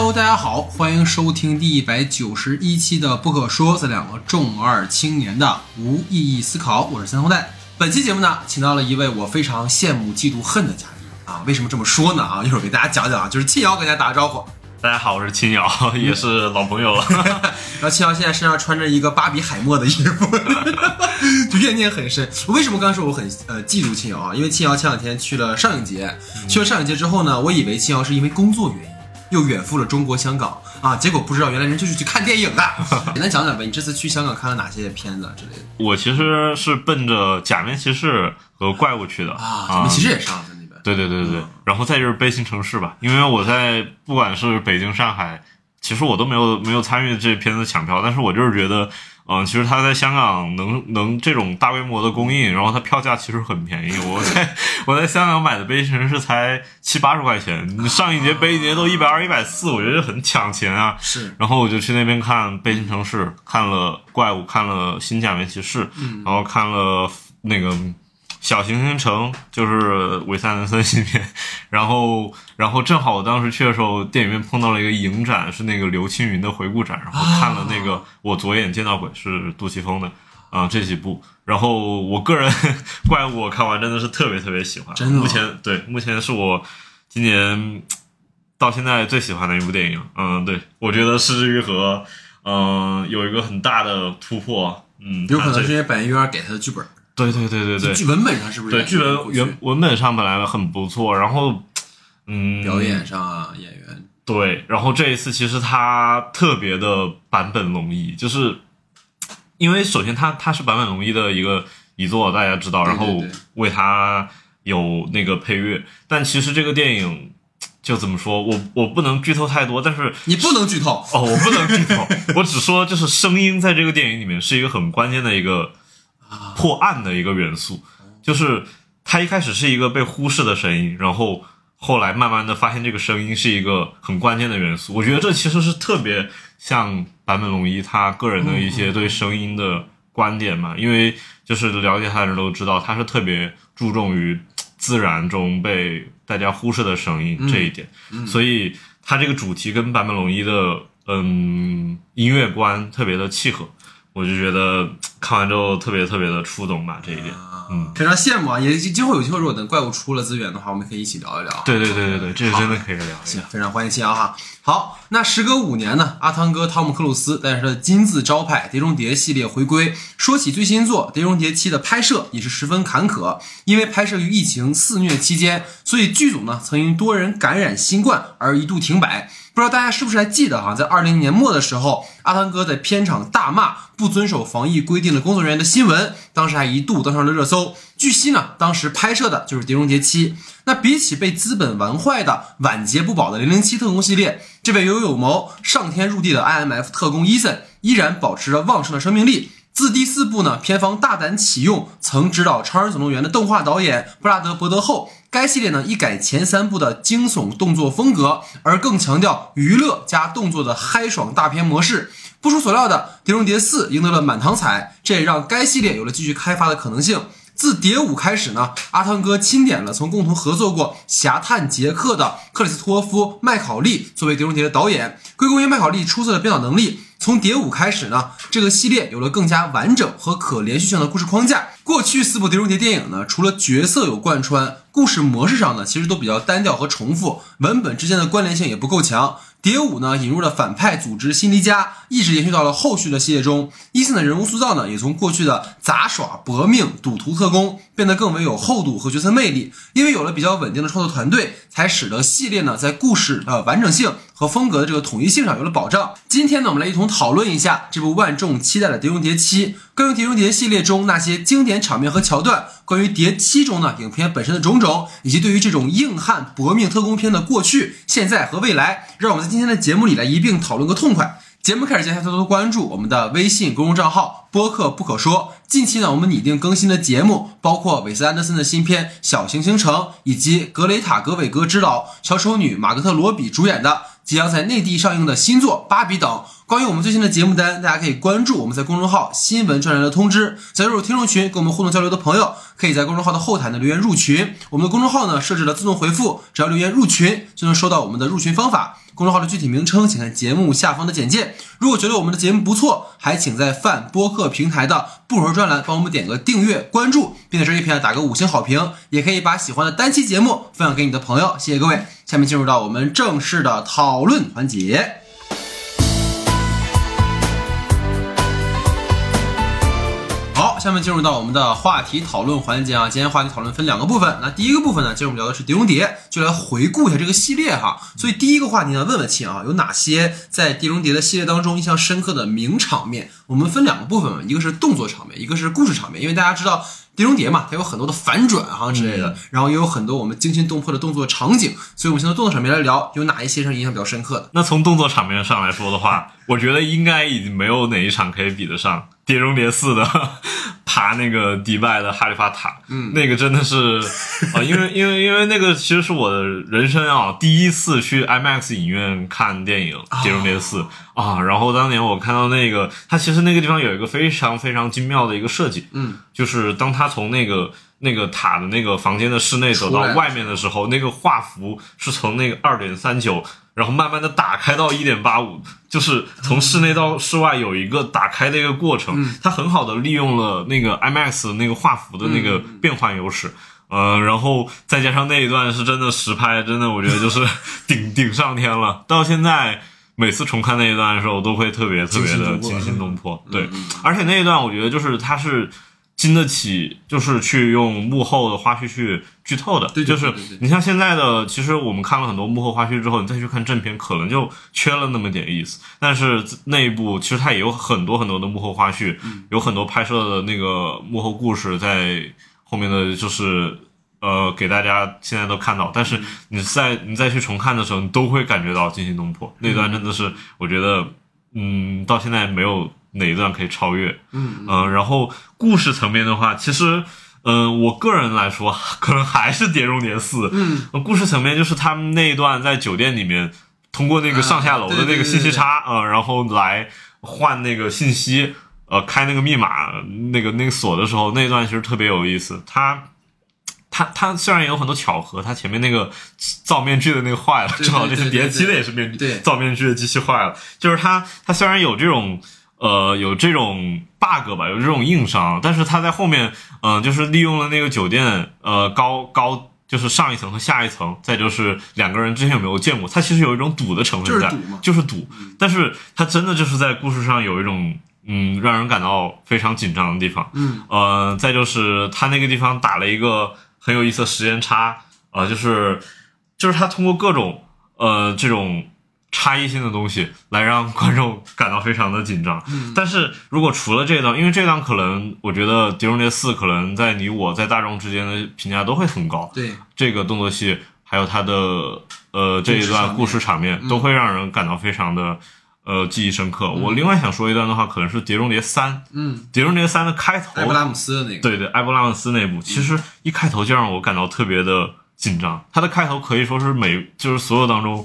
Hello，大家好，欢迎收听第一百九十一期的《不可说》，这两个重二青年的无意义思考，我是三后代。本期节目呢，请到了一位我非常羡慕、嫉妒、恨的嘉宾啊！为什么这么说呢？啊，一会儿给大家讲讲啊，就是庆瑶给大家打个招呼。大家好，我是青瑶，也是老朋友了。然后庆瑶现在身上穿着一个巴比海默的衣服，就怨念很深。为什么刚才说我很呃嫉妒庆瑶啊？因为庆瑶前两天去了上影节，去了上影节之后呢，我以为庆瑶是因为工作原因又远赴了中国香港啊，结果不知道原来人就是去看电影的。简单讲讲呗，你这次去香港看了哪些片子之类的我其实是奔着假面骑士和怪物去的啊？假面骑士也上了在那边。对对对对对，然后再就是悲情城市吧，因为我在不管是北京、上海，其实我都没有没有参与这片子抢票，但是我就是觉得，嗯，其实它在香港能能这种大规模的供应，然后它票价其实很便宜，我在我在香港买的悲情城市才七八十块钱，你上一节杯一节都一百二、一百四，我觉得很抢钱啊。是，然后我就去那边看悲情城市，看了怪物，看了新假面骑士，然后看了那个。小行星城就是韦斯安德森新片，然后 然后正好我当时去的时候，电影院碰到了一个影展，是那个刘青云的回顾展，然后看了那个我左眼见到鬼是杜琪峰的啊这几部，然后我个人 怪物我看完真的是特别特别喜欢，真的目前对目前是我今年到现在最喜欢的一部电影，嗯，对我觉得《失之愈合》嗯有一个很大的突破，嗯，有可能是因为本源给他的剧本，对对对对对，剧文本上是不是对，剧文过去原文本上本来很不错，然后，嗯，表演上啊演员。对，然后这一次其实他特别的版本龙一，就是因为首先他他是版本龙一的一个遗作，大家知道，然后为他有那个配乐，但其实这个电影就怎么说，我我不能剧透太多，但是你不能剧透，哦，我不能剧透，我只说就是声音在这个电影里面是一个很关键的一个破案的一个元素，就是它一开始是一个被忽视的声音，然后后来慢慢的发现这个声音是一个很关键的元素。我觉得这其实是特别像坂本龙一他个人的一些对声音的观点嘛，因为就是了解他的人都知道，他是特别注重于自然中被大家忽视的声音这一点，所以他这个主题跟坂本龙一的嗯音乐观特别的契合，我就觉得 看完之后特别特别的触动吧这一点。嗯，非常羡慕啊！也今后有机会，如果等怪物出了资源的话，我们可以一起聊一聊。对对对对对，这个真的可以聊一行。，非常欢迎新阳哈。好，那时隔五年呢，阿汤哥汤姆克鲁斯带着他的金字招牌《碟中谍》系列回归。说起最新作《碟中谍七》的拍摄也是十分坎坷，因为拍摄于疫情肆虐期间，所以剧组呢曾因多人感染新冠而一度停摆。不知道大家是不是还记得哈，在二零年末的时候，阿汤哥在片场大骂不遵守防疫规定的工作人员的新闻，当时还一度登上了热搜。据悉呢，当时拍摄的就是《碟中谍七》。那比起被资本玩坏的晚节不保的零零七特工系列，这位有勇有谋上天入地的 IMF 特工伊森依然保持着旺盛的生命力。自第四部呢，片方大胆启用曾指导《超人总动员》的动画导演布拉德伯德后，该系列呢一改前三部的惊悚动作风格，而更强调娱乐加动作的嗨爽大片模式。不出所料的，《碟中谍四》赢得了满堂彩，这也让该系列有了继续开发的可能性。自《蝶舞》开始呢，阿汤哥钦点了曾共同合作过《侠探杰克》的克里斯托夫·麦考利作为《碟中谍》的导演，归功于麦考利出色的编导能力。从《蝶舞》开始呢，这个系列有了更加完整和可连续性的故事框架。过去四部《碟中谍》电影呢，除了角色有贯穿，故事模式上呢，其实都比较单调和重复，文本之间的关联性也不够强。谍五呢引入了反派组织辛迪加，一直延续到了后续的系列中。伊森的人物塑造呢，也从过去的杂耍、搏命、赌徒特工，变得更为有厚度和角色魅力。因为有了比较稳定的创作团队，才使得系列呢在故事的完整性和风格的这个统一性上有了保障。今天呢，我们来一同讨论一下这部万众期待的《碟中谍七》，关于《碟中谍》系列中那些经典场面和桥段，关于《碟七》中呢影片本身的种种，以及对于这种硬汉搏命特工片的过去、现在和未来，让我们在今天的节目里来一并讨论个痛快。节目开始前，还多多关注我们的微信公众账号“播客不可说”。近期呢，我们拟定更新的节目包括韦斯安德森的新片《小行星城》，以及格雷塔·格韦格执导、小丑女玛格特·罗比主演的《即将在内地上映的新作《芭比》等。关于我们最新的节目单，大家可以关注我们在公众号新闻专栏的通知。想加入听众群跟我们互动交流的朋友，可以在公众号的后台呢留言入群。我们的公众号呢设置了自动回复，只要留言入群就能收到我们的入群方法。公众号的具体名称，请看节目下方的简介。如果觉得我们的节目不错，还请在泛播客平台的部首专栏帮我们点个订阅、关注，并在这一篇打个五星好评。也可以把喜欢的单期节目分享给你的朋友。谢谢各位。下面进入到我们正式的讨论环节。好，下面进入到我们的话题讨论环节啊。今天话题讨论分两个部分。那第一个部分呢，今天我们聊的是《碟中谍》，就来回顾一下这个系列哈。所以第一个话题呢，问问亲啊，有哪些在《碟中谍》的系列当中印象深刻的名场面？我们分两个部分嘛，一个是动作场面，一个是故事场面。因为大家知道《碟中谍》嘛，它有很多的反转哈之类的，然后也有很多我们惊心动魄的动作场景。所以我们先从动作场面来聊，有哪一些是印象比较深刻的？那从动作场面上来说的话，我觉得应该已经没有哪一场可以比得上《碟中谍四》的爬那个迪拜的哈利法塔。嗯，那个真的是啊、因为因为因为那个其实是我的人生啊第一次去 IMAX 影院看电影《碟中谍四》啊，然后当年我看到那个，它其实那个地方有一个非常非常精妙的一个设计，嗯，就是当他从那个。那个塔的那个房间的室内走到外面的时候，那个画幅是从那个二点三九，然后慢慢的打开到一点八五，就是从室内到室外有一个打开的一个过程。它很好的利用了那个 IMAX 那个画幅的那个变换优势。呃，然后再加上那一段是真的实拍，真的我觉得就是 顶顶上天了。到现在每次重看那一段的时候，都会特别特别的惊惊心心动魄。对，而且那一段我觉得就是它是经得起，就是去用幕后的花絮去剧透的。对对就是你像现在的，其实我们看了很多幕后花絮之后，你再去看正片，可能就缺了那么点意思。但是那一部其实它也有很多很多的幕后花絮，有很多拍摄的那个幕后故事在后面的就是。呃，给大家现在都看到，但是你再你再去重看的时候，你都会感觉到惊心动魄。那段真的是，我觉得，嗯，到现在没有哪一段可以超越。嗯嗯、然后故事层面的话，其实，嗯、我个人来说，可能还是《碟中谍四》。故事层面就是他们那一段在酒店里面，通过那个上下楼的那个信息差，呃，然后来换那个信息，呃，开那个密码，那个那个锁的时候，那段其实特别有意思。他。他他虽然有很多巧合，他前面那个造面具的那个坏了，正好这次对对叠机的也是面具，对造面具的机器坏了。就是他他虽然有这种呃有这种 bug 吧，有这种硬伤，但是他在后面嗯、呃就是利用了那个酒店呃高高。就是上一层和下一层，再就是两个人之前有没有见过，他其实有一种赌的成分在，就是赌嘛就是赌。但是他真的就是在故事上有一种嗯让人感到非常紧张的地方。嗯，呃，再就是他那个地方打了一个很有意思的时间差，呃，就是就是他通过各种呃这种差异性的东西来让观众感到非常的紧张。嗯但是如果除了这段，因为这段可能我觉得《碟中谍四》可能在你我在大众之间的评价都会很高，对，这个动作戏还有他的呃这一段故事场面都会让人感到非常的。呃，记忆深刻。我另外想说一段的话，可能是《碟中谍三》。嗯，《碟中谍三》的开头，埃布拉姆斯的那个，对对，埃布拉姆斯那部，其实一开头就让我感到特别的紧张。它的开头可以说是每就是所有当中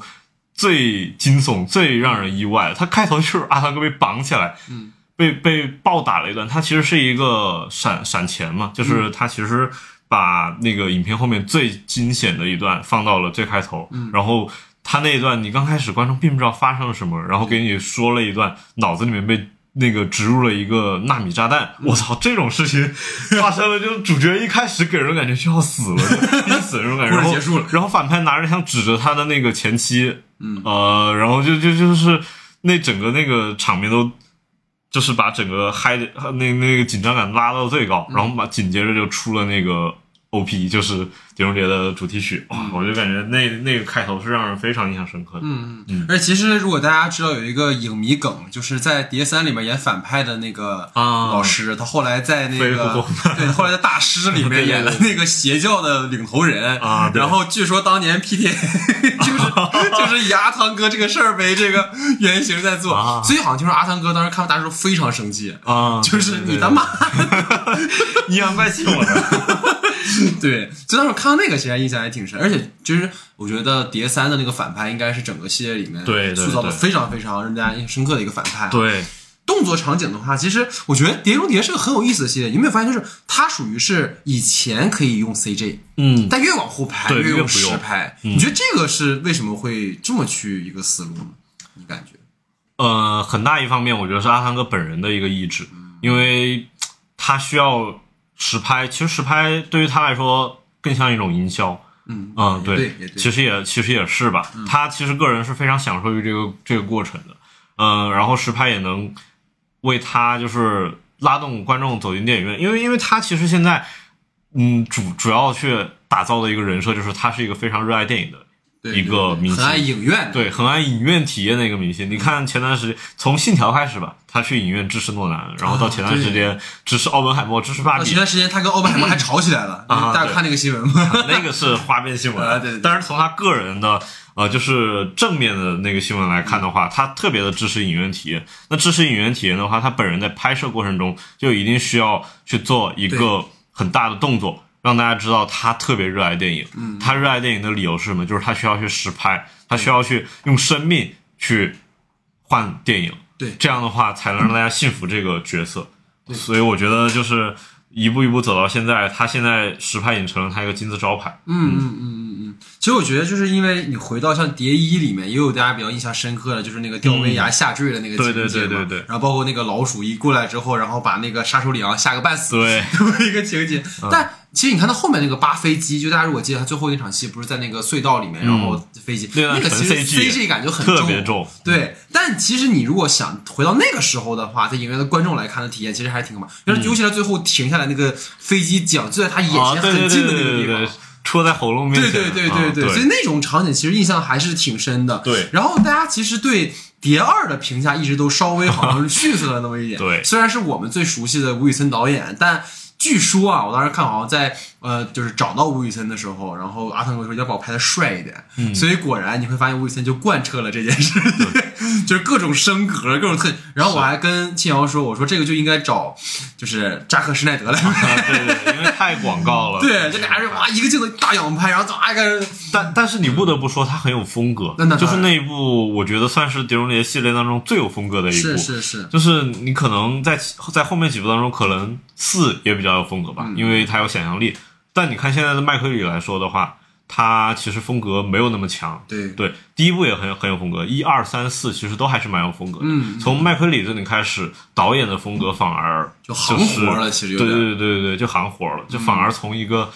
最惊悚、最让人意外的。它开头就是阿汤哥被绑起来，嗯，被被暴打了一段。它其实是一个闪闪钱嘛，就是他其实把那个影片后面最惊险的一段放到了最开头，嗯然后。他那一段，你刚开始观众并不知道发生了什么，然后给你说了一段脑子里面被那个植入了一个纳米炸弹，我操，这种事情发生了，就是主角一开始给人感觉就要死了，就 逼死那种感觉，然后结束了。然后反派拿着枪指着他的那个前妻，嗯呃，然后就就就是那整个那个场面都。就是把整个嗨的那那个紧张感拉到最高，然后把紧接着就出了那个 OP，就是《碟中谍》的主题曲，哇，我就感觉那那个开头是让人非常印象深刻的。嗯。嗯，而且其实如果大家知道有一个影迷梗，就是在《碟三》里面演反派的那个啊。老师，他后来在那个对，后来在《大师》里面 演的那个邪教的领头人啊对。然后据说当年 P T 就是就是以阿汤哥这个事儿为这个原型在做，啊。所以好像听说阿汤哥当时看到大师非常生气。啊，就是你他妈，阴阳怪气我的，对，就当时看到那个，其实印象还挺深，而且就是我觉得碟三的那个反派应该是整个系列里面塑造的非常非常让大家印象深刻的一个反派、啊。，对，动作场景的话，其实我觉得《碟中谍》是个很有意思的系列。你有没有发现，就是它属于是以前可以用 CG，嗯，但越往后拍越用实拍。你觉得这个是为什么会这么去一个思路呢？你感觉？呃，很大一方面我觉得是阿汤哥本人的一个意志，因为他需要实拍，其实实拍对于他来说更像一种营销。嗯嗯，对对其实也其实也是吧。他其实个人是非常享受于这个这个过程的，嗯，然后实拍也能为他就是拉动观众走进电影院，因为因为他其实现在嗯主主要去打造的一个人设就是他是一个非常热爱电影的对一个明星很爱影院，对，很爱影院体验的一个明星。你看前段时间从《信条》开始吧，他去影院支持诺兰，然后到前段时间支持奥本海默，支持芭比啊前，段时间他跟奥本海默还吵起来了，啊大家看那个新闻吗？那个是花边新闻。啊对对对但是从他个人的呃，就是正面的那个新闻来看的话，他特别的支持影院体验。那支持影院体验的话，他本人在拍摄过程中就一定需要去做一个很大的动作。让大家知道他特别热爱电影，嗯，他热爱电影的理由是什么？就是他需要去实拍，他需要去用生命去换电影，对这样的话才能让大家信服这个角色。所以我觉得就是一步一步走到现在，他现在实拍已经成了他一个金字招牌。嗯嗯嗯嗯嗯。其实我觉得，就是因为你回到像《蝶衣》里面，也有大家比较印象深刻的，就是那个吊威亚下坠的那个情节对对对嘛对对然后包括那个老鼠一过来之后，然后把那个杀手里昂吓个半死，对，这么一个情节。但其实你看到后面那个扒飞机，就大家如果记得他最后一场戏，不是在那个隧道里面，然后飞机，那个其实 CG CG 感觉很特别重。对，但其实你如果想回到那个时候的话，在影院的观众来看的体验，其实还是挺好。尤其尤其是最后停下来那个飞机桨就在他眼啊，前对对很近的那个地方对对对，，戳在喉咙面对前。对对对啊对，所以那种场景其实印象还是挺深的。对然后大家其实对《碟二》的评价一直都稍微好像逊色了那么一点。对虽然是我们最熟悉的吴宇森导演，但据说啊，我当时看好像在呃，就是找到吴宇森的时候，然后阿汤哥说要把我拍的帅一点，嗯，所以果然你会发现吴宇森就贯彻了这件事，就是各种升格，各种特。然后我还跟庆瑶说，我说这个就应该找就是扎克施耐德来拍。啊对对，因为太广告了。对，这俩人哇，一个镜头大仰拍，然后咋一个但但是你不得不说，他很有风格那那，就是那一部，我觉得算是《碟中谍》系列当中最有风格的一部。是是是，就是你可能在在后面几部当中，可能四也比较有风格吧，因为它有想象力。但你看现在的麦克里来说的话，他其实风格没有那么强。对对，第一部也很很有风格，一二三四其实都还是蛮有风格的。嗯从麦克里这里开始，导演的风格反而就行活了其实有对对对对对，就行活了，就反而从一个，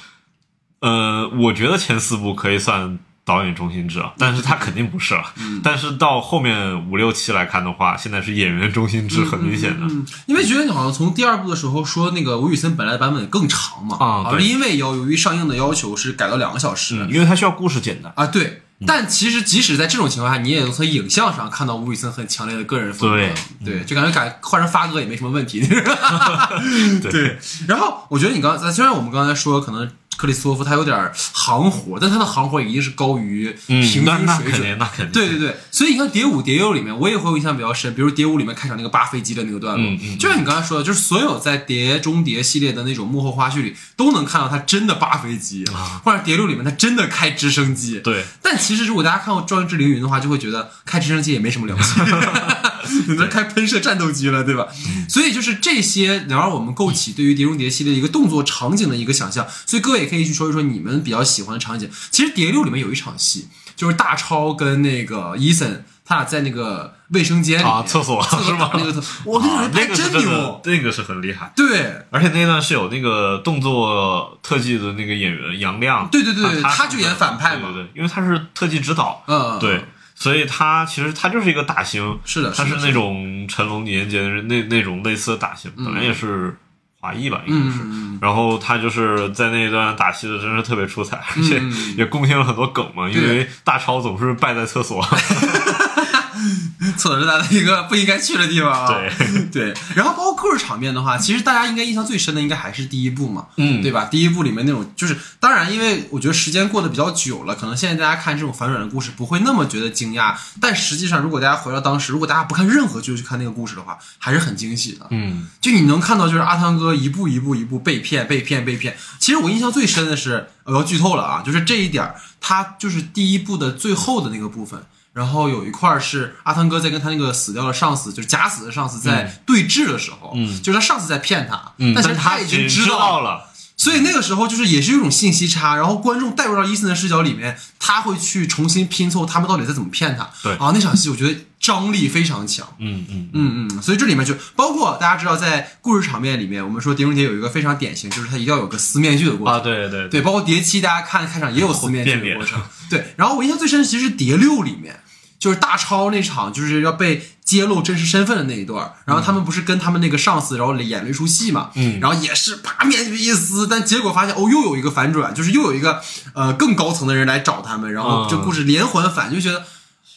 呃，我觉得前四部可以算导演中心制啊，但是他肯定不是了。嗯但是到后面五六期来看的话，现在是演员中心制，很明显的。嗯，因为觉得你好像从第二部的时候说那个吴宇森本来的版本更长嘛，啊对好像因为要由于上映的要求是改到两个小时、嗯，因为他需要故事简单。啊，对。但其实，即使在这种情况下，你也能从影像上看到吴宇森很强烈的个人风格。对对，就感觉改换成发哥也没什么问题。对。然后，我觉得你刚才虽然我们刚才说可能克里斯托夫他有点行活，但他的行活一定是高于嗯平，那那均水准。肯定，那肯定。对对对，所以你看《蝶舞》《蝶六》里面，我也会有印象比较深，比如《蝶舞》里面开场那个扒飞机的那个段落，嗯嗯就像你刚才说的，就是所有在《碟中谍》系列的那种幕后花絮里，都能看到他真的扒飞机，或者《蝶六》里面他真的开直升机。啊对，但其实如果大家看过《壮志凌云》的话，就会觉得开直升机也没什么了不起，你在开喷射战斗机了，对吧？所以就是这些能让我们构起对于《碟中谍》系列一个动作场景的一个想象。所以各位也可以去说一说你们比较喜欢的场景。其实《碟六》里面有一场戏，就是大超跟那个伊森他俩在那个卫生间啊厕所是吗那个厕 所，我跟你说，啊那拍真牛，，那个是很厉害。对。而且那段是有那个动作特技的那个演员杨亮，对对对对他他就演反派嘛对对对，因为他是特技指导，嗯对，所以他其实他就是一个打星，是的他是那种成龙年间的那那种类似的打星，本来也是华裔吧，应该是，嗯然后他就是在那一段打戏的真是特别出彩，而且也贡献了很多梗嘛，因为大超总是败在厕所，厕所是他的一个不应该去的地方啊。对 对，然后包括故事场面的话，其实大家应该印象最深的应该还是第一部嘛，嗯对吧？第一部里面那种就是，当然，因为我觉得时间过得比较久了，可能现在大家看这种反转的故事不会那么觉得惊讶，但实际上，如果大家回到当时，如果大家不看任何剧去看那个故事的话，还是很惊喜的。嗯就你能看到，就是阿汤哥一步一步一步被骗、被骗、被骗。其实我印象最深的是，我要剧透了啊，就是这一点，他就是第一部的最后的那个部分。然后有一块儿是阿汤哥在跟他那个死掉的上司，就是假死的上司在对峙的时候，嗯。就是他上司在骗他，嗯，但其实他已经知道道了，所以那个时候就是也是有一种信息差，然后观众带入到伊森的视角里面，他会去重新拼凑他们到底在怎么骗他。对。啊，那场戏我觉得张力非常强。嗯嗯嗯。嗯，所以这里面就包括大家知道，在故事场面里面，我们说《狄仁杰》有一个非常典型，就是他一定要有个撕面具的过程。啊，对对对，包括《碟七》，大家看开场也有撕面具的过程。对，然后我印象最深其实是《碟六》里面，就是大超那场就是要被揭露真实身份的那一段儿，然后他们不是跟他们那个上司，然后演了一出戏嘛，嗯然后也是啪面具一撕，但结果发现哦又有一个反转，就是又有一个呃更高层的人来找他们，然后嗯这故事连环反，就觉得。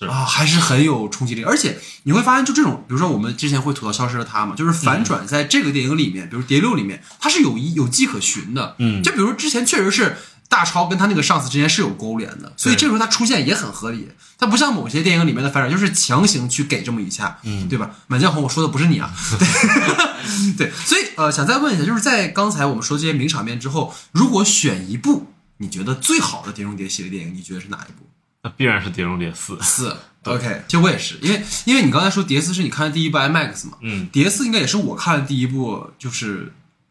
啊，还是很有冲击力，而且你会发现，就这种，比如说我们之前会吐槽《消失的她》嘛，就是反转在这个电影里面，比如《碟六》里面，它是有一有迹可循的，嗯就比如说之前确实是大超跟他那个上司之间是有勾连的，所以这时候他出现也很合理。他不像某些电影里面的反转，就是强行去给这么一下，嗯对吧？满江红，我说的不是你啊，对对，所以呃，想再问一下，就是在刚才我们说这些名场面之后，如果选一部你觉得最好的《碟中谍》系列电影，你觉得是哪一部？那必然是《碟中谍四》。四，OK，其实我也是，因为因为你刚才说《碟四》是你看的第一部 IMAX 嘛，嗯碟四》应该也是我看的第一部，就是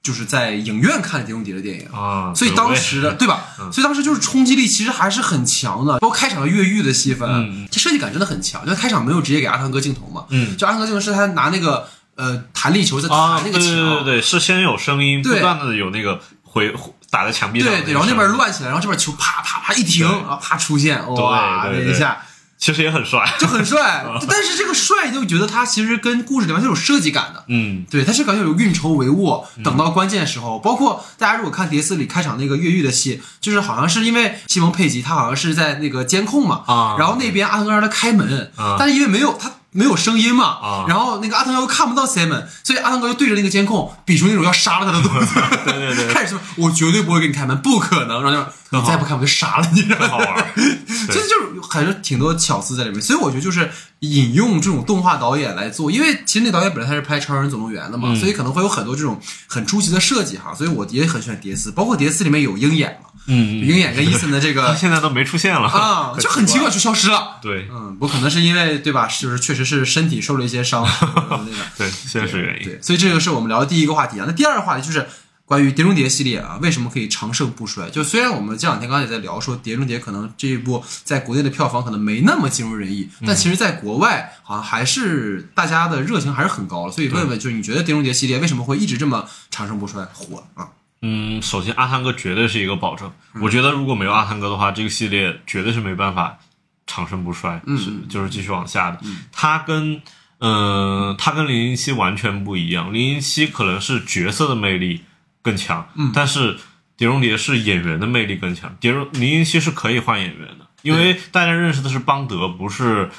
就是在影院看《碟中谍》的电影。啊，所以当时的对吧？所以当时就是冲击力其实还是很强的，包括开场的越狱的戏份，嗯。这设计感真的很强。就开场没有直接给阿汤哥镜头嘛，嗯。就阿汤哥镜头是他拿那个呃弹力球在啊，弹那个对对对，对，是先有声音，不断的有那个回打在墙壁上对对，然后那边乱起来，然后这边球啪啪啪一停，然后啪出现，哇，对对对。那一下。其实也很帅。就很帅，但是这个帅就觉得他其实跟故事里面是有设计感的，嗯。对，他是感觉有运筹帷幄，等到关键时候，包括大家如果看《碟四》里开场那个越狱的戏，就是好像是因为西蒙佩吉他好像是在那个监控嘛，啊。然后那边阿汤哥让他开门，啊。但是因为没有他没有声音嘛，啊。然后那个阿汤哥又看不到 Simon，所以阿汤哥就对着那个监控比出那种要杀了他的动作，对对对。开始说我绝对不会给你开门，不可能，然后就说你再不开我就杀了你，好玩。儿。其实就是还是挺多巧思在里面，所以我觉得就是引用这种动画导演来做，因为其实那导演本来他是拍《超人总动员》的嘛，嗯。所以可能会有很多这种很出奇的设计哈，所以我也很喜欢碟四，包括碟四里面有鹰眼嘛，嗯，鹰眼跟伊森的这他个现在都没出现了啊，就很奇怪，。就消失了。对嗯，不可能是因为对吧？就是确实是身体受了一些伤，那个对，现实原因。对，所以这个是我们聊的第一个话题啊。那第二个话题就是关于《碟中谍》系列啊，为什么可以长盛不衰？就虽然我们这两天刚才也在聊说，《碟中谍》可能这一部在国内的票房可能没那么尽如人意，但其实在国外好像还是大家的热情还是很高了。所以问问，就是你觉得《碟中谍》系列为什么会一直这么长盛不衰火啊？嗯，首先阿汤哥绝对是一个保证。我觉得如果没有阿汤哥的话，这个系列绝对是没办法长盛不衰，嗯是就是继续往下的。他跟嗯、呃他跟零零七完全不一样。零零七可能是角色的魅力更强，嗯但是碟中谍是演员的魅力更强。碟中零零七是可以换演员的，因为大家认识的是邦德，不是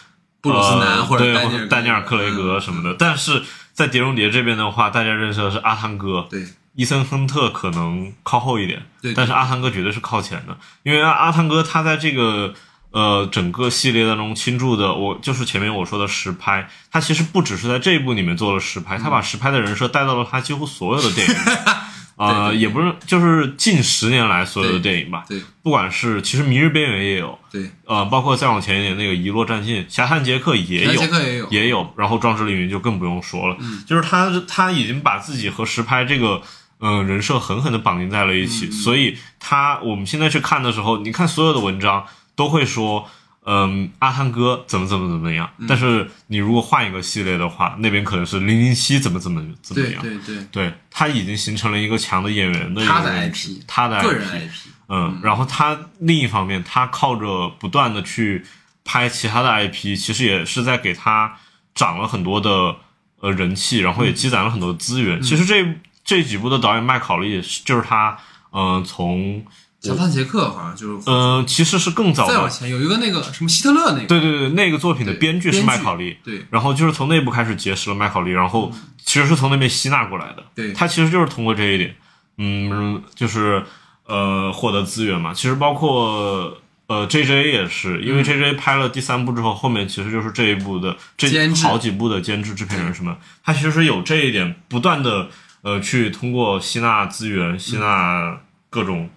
布鲁斯南呃或者对丹尼尔丹尼尔·克雷格什么的。但是在碟中谍这边的话，大家认识的是阿汤哥，对伊森亨特可能靠后一点，对但是阿汤哥绝对是靠前的，因为阿阿汤哥他在这个呃整个系列当中倾注的，我就是前面我说的实拍，他其实不只是在这一部里面做了实拍，他把实拍的人设带到了他几乎所有的电影里。啊、对对也不是，就是近十年来所有的电影吧，对。不管是其实《明日边缘》也有，对，呃，包括再往前一点那个《遗落战境》，《侠探杰克》也有，杰克也有，也有，然后壮志凌云就更不用说了，嗯。就是他他已经把自己和实拍这个嗯、呃人设狠狠的绑定在了一起，所以他我们现在去看的时候，你看所有的文章都会说。嗯，阿汤哥怎么怎么怎么样？但是你如果换一个系列的话，那边可能是零零七怎么怎么怎么样？对对，对他已经形成了一个强的演员的一个他的 IP 他的个人 IP IP，嗯，然后他另一方面，他靠着不断的去拍其他的 IP，其实也是在给他涨了很多的呃人气，然后也积攒了很多资源。其实这这几部的导演麦考利也是，就是他嗯、从小胖杰克好像就是嗯、其实是更早的，再往前有一个那个什么希特勒那个，对对对，那个作品的编剧是麦考利，对然后就是从内部开始结识了麦考利，然后其实是从那边吸纳过来的。对他其实就是通过这一点，嗯，就是呃获得资源嘛。其实包括呃 J J 也是，因为 J J 拍了第三部之后，后面其实就是这一部的这好几部的监制、制片人什么，他其实有这一点，不断的呃去通过吸纳资源、吸纳各种。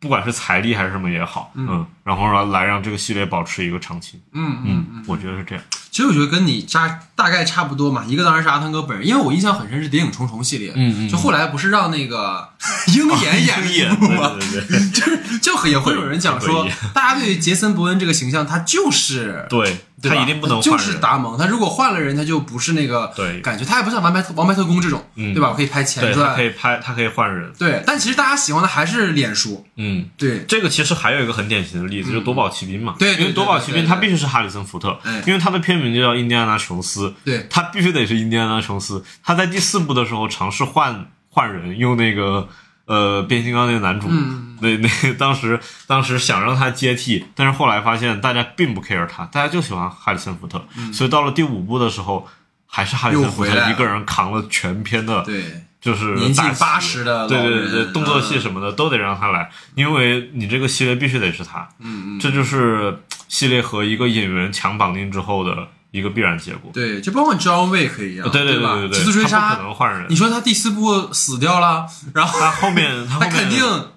不管是财力还是什么也好，嗯，然后让来让这个系列保持一个长期，嗯嗯嗯。我觉得是这样。其实我觉得跟你差大概差不多嘛，一个当然是阿汤哥本人，因为我印象很深是《谍影重重》系列，嗯嗯就后来不是让那个 鹰眼演鹰眼一部吗？对对对 就是就也会有人讲说，大家对杰森伯恩这个形象，他就是对，他一定不能就。是达蒙，他如果换了人，他就不是那个对感觉，他也不像王牌特王牌特工这种，嗯对吧？我可以拍对前他传可，以拍，他可以换人。对，但其实大家喜欢的还是脸书，嗯，对，这个其实还有一个很典型的例子，就是夺宝奇兵嘛。嗯对对因为夺宝奇兵他必须是哈里森福特哎，因为他的片名就叫印第安纳琼斯，对他必须得是印第安纳琼斯。他在第四部的时候尝试换换人，用那个呃变形金刚那个男主，嗯。那那当时当时想让他接替，但是后来发现大家并不 care 他，大家就喜欢哈里森福特，所以到了第五部的时候。还是哈里森福特一个人扛了全篇的对，就是年近八十的对对对对，动作戏嗯。什么的都得让他来，因为你这个系列必须得是他，嗯嗯，这就是系列和一个演员强绑定之后的一个必然结果。对，就包括 John Wick 一样，对对吧？对对，极速追他不杀可，能换人你，说他第四部死掉了，然后他后面 他后面他肯定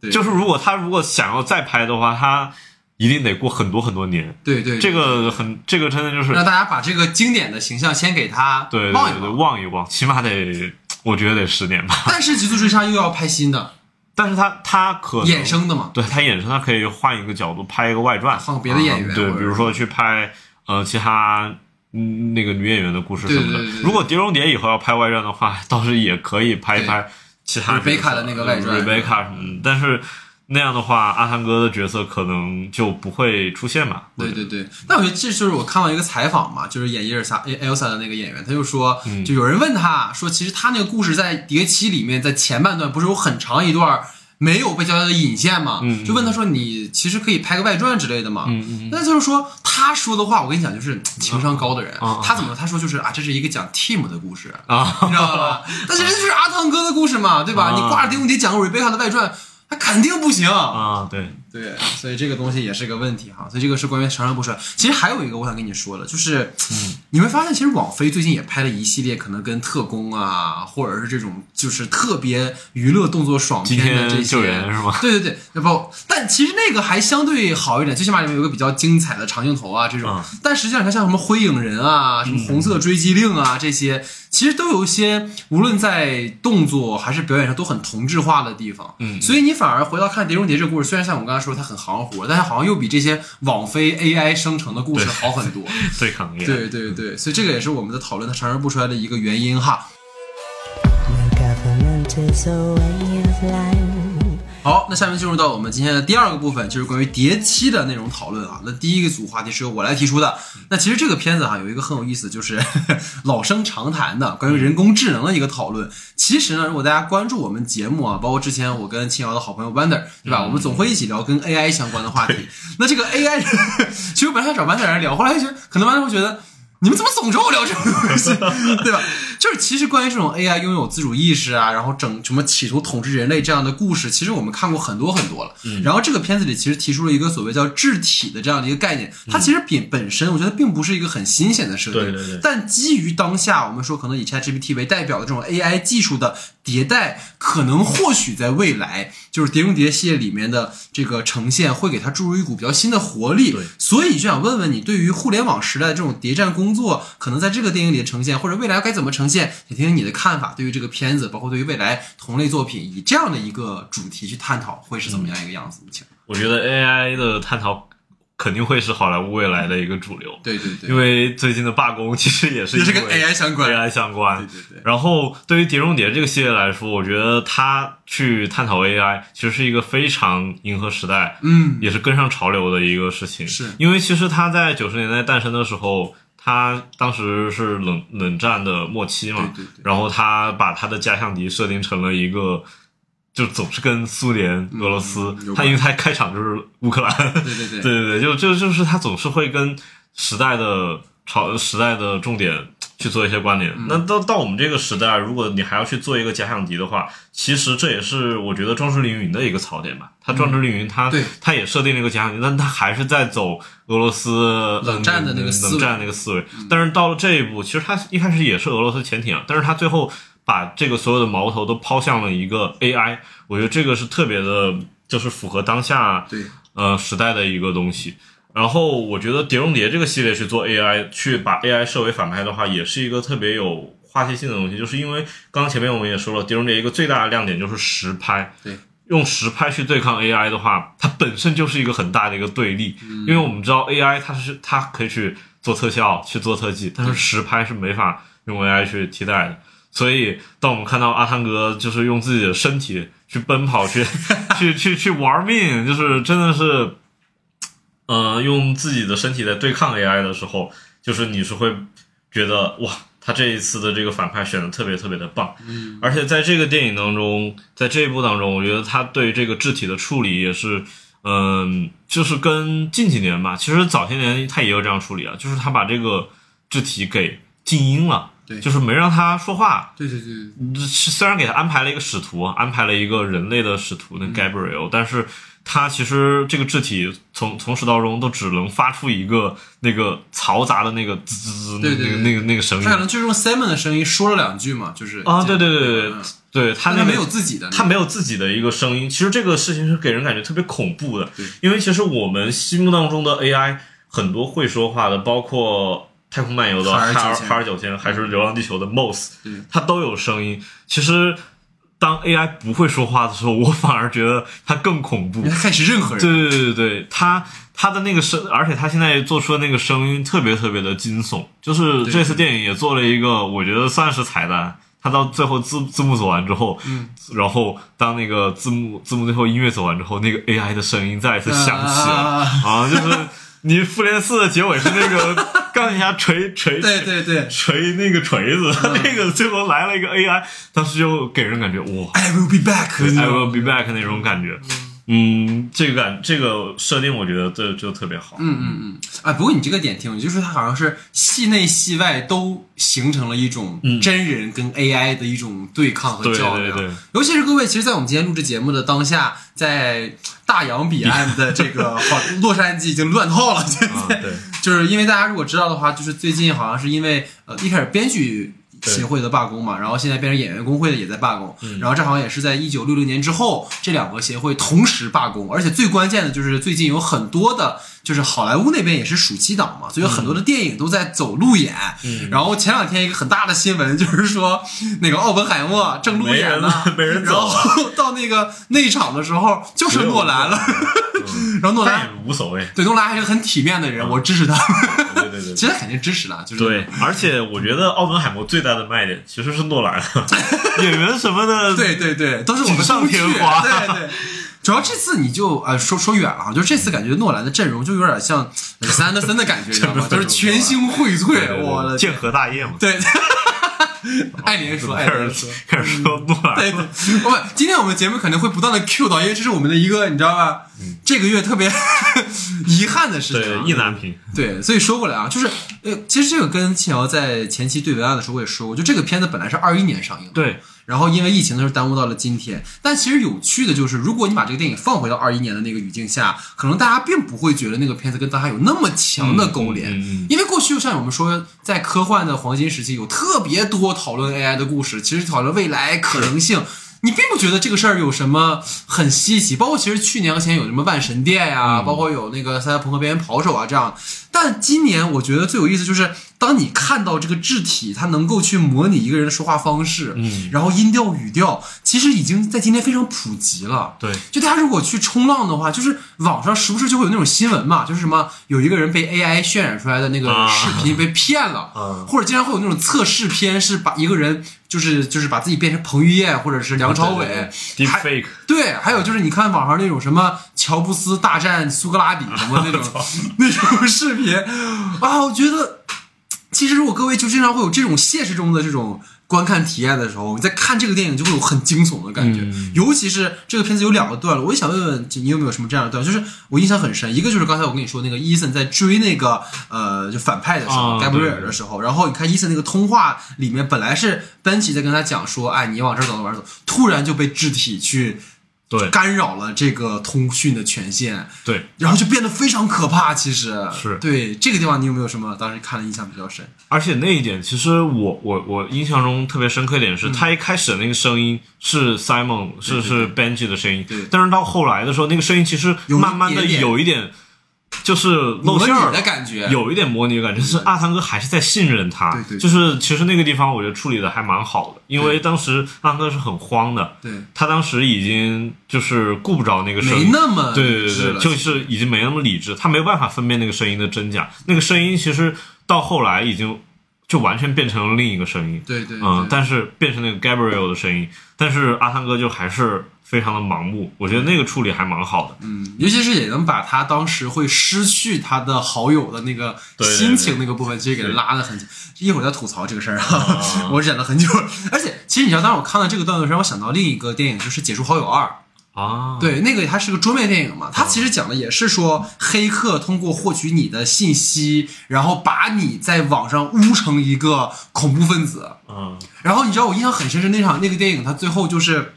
对就是如果他如果想要再拍的话，他一定得过很多很多年。对对，这个很，这个真的就是让大家把这个经典的形象先给他对对。望一望，起码得我觉得得十年吧。但是极速追杀又要拍新的 但是他他可衍生的嘛，对他衍生，他可以换一个角度拍一个外传，换个别的演员啊对，比如说去拍呃其他嗯那个女演员的故事什么的对对对对。如果碟中谍以后要拍外传的话，倒是也可以拍一拍其他 Rebecca 的那个外传 Rebecca 什么的，但是那样的话，阿汤哥的角色可能就不会出现嘛。对对对，但我觉得这就是我看到一个采访嘛，就是演伊尔莎 Elsa 的那个演员，他就说，嗯就有人问他说，其实他那个故事在《碟七》里面，在前半段不是有很长一段没有被交代的引线嘛？嗯就问他说，你其实可以拍个外传之类的嘛？那就是说，他说的话，我跟你讲，就是情商高的人，他怎么？他说就是啊，这是一个讲 team 的故事，啊，你知道吧？但是这就是阿汤哥的故事嘛，对吧？啊你挂着狄龙迪讲个瑞贝卡的外传，他肯定不行。啊，对，对，所以这个东西也是个问题哈。所以这个是关于长生不衰。其实还有一个我想跟你说的，就是、嗯你会发现，其实网飞最近也拍了一系列可能跟特工啊，或者是这种就是特别娱乐动作爽片的这些。援是吗？对对对，那不，但其实那个还相对好一点，最起码里面有个比较精彩的长镜头啊，这种。嗯但实际上，你看像什么灰影人啊，什么红色追击令啊，这些其实都有一些无论在动作还是表演上都很同质化的地方。嗯所以你反而回到看《碟中谍》这个故事，虽然像我们刚才说它很行活，但是好像又比这些网飞 AI 生成的故事好很多。对 行业，对对对，所以这个也是我们的讨论它长生不衰的一个原因哈。No government is a way of life. 好，那下面进入到我们今天的第二个部分，就是关于碟七的内容讨论啊。那第一个组话题是由我来提出的。那其实这个片子哈、有一个很有意思，就是 老生常谈的关于人工智能的一个讨论。其实呢，如果大家关注我们节目啊，包括之前我跟秦瑶的好朋友 Wander，对吧？我们总会一起聊跟 AI 相关的话题。那这个 AI，其实我本来想找 Wander 来聊，后来觉得可能 Wander 会觉得。你们怎么总找我聊这种东西，对吧？就是其实关于这种 AI 拥有自主意识啊，然后整什么企图统治人类这样的故事，其实我们看过很多很多了。然后这个片子里其实提出了一个所谓叫智体的这样的一个概念，它其实本本身我觉得并不是一个很新鲜的设定，对对对但基于当下我们说可能以 ChatGPT 为代表的这种 AI 技术的迭代，可能或许在未来就是《碟中谍》系列里面的这个呈现会给它注入一股比较新的活力。对所以就想问问你，对于互联网时代的这种谍战工作，可能在这个电影里的呈现，或者未来该怎么呈现，也听听你的看法。对于这个片子，包括对于未来同类作品，以这样的一个主题去探讨，会是怎么样一个样子？请。我觉得 AI 的探讨肯定会是好莱坞未来的一个主流。对对对，因为最近的罢工其实也是也是跟 AI 相关。AI 相关。对对对。然后对于《碟中谍》这个系列来说，我觉得它去探讨 AI 其实是一个非常迎合时代，嗯，也是跟上潮流的一个事情。是。因为其实它在九十年代诞生的时候，它当时是冷冷战的末期嘛，对对对。然后他把他的假想敌设定成了一个就总是跟苏联、俄罗斯嗯，他因为他开场就是乌克兰，对对对 对对对，就就就是他总是会跟时代的朝时代的重点去做一些关联。嗯那到到我们这个时代，如果你还要去做一个假想敌的话，其实这也是我觉得《壮志凌云》的一个槽点吧。他《壮志凌云》它对它也设定了一个假想敌，但他还是在走俄罗斯冷战的那个思维嗯冷战那个思维。但是到了这一步，其实他一开始也是俄罗斯潜艇啊，但是他最后把这个所有的矛头都抛向了一个 AI，我觉得这个是特别的，就是符合当下对，呃时代的一个东西。然后我觉得《碟中谍》这个系列去做 AI，去把 AI 设为反派的话，也是一个特别有话题性的东西。就是因为刚刚前面我们也说了，《碟中谍》一个最大的亮点就是实拍。对，用实拍去对抗 AI 的话，它本身就是一个很大的一个对立。因为我们知道 AI 它是它可以去做特效、去做特技，但是实拍是没法用 AI 去替代的。所以，当我们看到阿汤哥就是用自己的身体去奔跑、去 去去去玩命，就是真的是，呃，用自己的身体在对抗 AI 的时候，就是你是会觉得哇，他这一次的这个反派选的特别特别的棒。嗯，而且在这个电影当中，在这一部当中，我觉得他对这个肢体的处理也是，嗯、就是跟近几年吧，其实早些年他也有这样处理啊，就是他把这个肢体给静音了。对。就是没让他说话，对对对，虽然给他安排了一个使徒，安排了一个人类的使徒，那 Gabriel，、但是他其实这个肢体从从始到终都只能发出一个那个嘈杂的那个滋滋滋那个那个那个声音。他可能就是用 Simon 的声音说了两句嘛，就是啊，对对对对对嗯对，他那个但他没有自己的，他没有自己的一个声音。其实这个事情是给人感觉特别恐怖的，因为其实我们心目当中的 AI 很多会说话的，包括太空漫游的哈尔哈尔9000哈尔九千，还是流浪地球的 Moss，对它都有声音。其实当 AI 不会说话的时候，我 反而觉得它更恐怖因为。他开始任何人，对对对对对，他他的那个声，而且它现在做出的那个声音特别特别的惊悚。就是这次电影也做了一个，我觉得算是彩蛋。它到最后字字幕走完之后，嗯，然后当那个字幕字幕最后音乐走完之后，那个 AI 的声音再一次响起啊，就是你复联四的结尾是那个钢铁侠锤锤对对对锤那个锤子，嗯 那个最后来了一个 AI，当时就给人感觉哇，，I will be back，I will be back 那种感觉。嗯，这个感这个设定我觉得这就特别好。嗯嗯嗯，啊，不过你这个点挺有意思，就是它好像是戏内戏外都形成了一种真人跟 AI 的一种对抗和对较量。对对尤其是各位，其实，在我们今天录制节目的当下，在大洋彼岸的这个 好洛杉矶已经乱套了，现啊，对，就是因为大家如果知道的话，就是最近好像是因为呃一开始编剧协会的罢工嘛，然后现在变成演员工会的也在罢工，然后这好像也是在一九六零年之后，这两个协会同时罢工，而且最关键的就是最近有很多的，就是好莱坞那边也是暑期档嘛，所以有很多的电影都在走路演。然后前两天一个很大的新闻就是说，那个奥本海默正路演呢，没人 没人然后到那个内场的时候就剩诺兰了，然后诺兰无所谓。对诺兰还是很体面的人，我支持他。对对对其实他肯定支持的，就是对，而且我觉得奥本海默最大的卖点其实是诺兰，演员什么的，对对对，都是我们锦上工具添花对对。主要这次你就呃说说远了啊，就这次感觉诺兰的阵容就有点像斯安德森的感觉，你知道吗？就是全星荟萃，我的剑河大业嘛。对。爱莲说，爱莲说，开始说诺兰，对对，我们今天我们节目可能会不断的 Q 到，因为这是我们的一个你知道吧？这个月特别 遗憾的事情啊，对意难平，对，所以说过来啊，就是呃，其实这个跟庆瑶在前期对文案的时候我也说过，就这个片子本来是二一年上映的，对，然后因为疫情的时候耽误到了今天。但其实有趣的就是，如果你把这个电影放回到二一年的那个语境下，可能大家并不会觉得那个片子跟当下有那么强的勾连，因为过去就像我们说，在科幻的黄金时期有特别多讨论 AI 的故事，其实讨论未来可能性。你并不觉得这个事儿有什么很稀奇，包括其实去年和前有什么万神殿呀、包括有那个赛博朋克边缘跑手啊这样。但今年我觉得最有意思就是，当你看到这个肢体，它能够去模拟一个人的说话方式，嗯，然后音调语调，其实已经在今天非常普及了。对，就大家如果去冲浪的话，就是网上时不时就会有那种新闻嘛，就是什么有一个人被 AI 渲染出来的那个啊。视频被骗了，嗯 或者经常会有那种测试片，是把一个人就是就是把自己变成彭于晏或者是梁朝伟。对，还有就是你看网上那种什么乔布斯大战苏格拉底什么那种 那种视频啊，我觉得其实如果各位就经常会有这种现实中的这种观看体验的时候，你在看这个电影就会有很惊悚的感觉。嗯。尤其是这个片子有两个段落，我也想问问你有没有什么这样的段落，就是我印象很深，一个就是刚才我跟你说那个伊森在追那个呃就反派的时候，啊盖布瑞尔的时候，然后你看伊森那个通话里面本来是班奇在跟他讲说，哎，你往这儿走，往这儿走，突然就被肢体去对。干扰了这个通讯的权限，对，然后就变得非常可怕。其实。是。对这个地方，你有没有什么当时看的印象比较深？而且那一点，其实我我我印象中特别深刻一嗯点是，他一开始的那个声音是 Simon 是是 Benji 的声音对，但是到后来的时候，那个声音其实慢慢的有一点就是露馅儿的感觉，有一点模拟的感觉，就是阿汤哥还是在信任他，对对对。就是其实那个地方我觉得处理的还蛮好的，因为当时阿汤哥是很慌的，对。他当时已经就是顾不着那个声音，没那么对对对，就是已经没那么理智，他没有办法分辨那个声音的真假，那个声音其实到后来已经就完全变成了另一个声音，对对，嗯，但是变成那个 Gabriel 的声音，但是阿汤哥就还是非常的盲目，我觉得那个处理还蛮好的，嗯，尤其是也能把他当时会失去他的好友的那个心情那个部分，其实给拉的很紧。一会儿再吐槽这个事儿啊，我忍了很久。而且，其实你知道，当时我看到这个段落时，让我想到另一个电影，就是《解除好友二》。啊，对，那个它是个桌面电影嘛，它其实讲的也是说黑客通过获取你的信息，然后把你在网上污成一个恐怖分子。嗯，然后你知道我印象很深是那场那个电影，它最后就是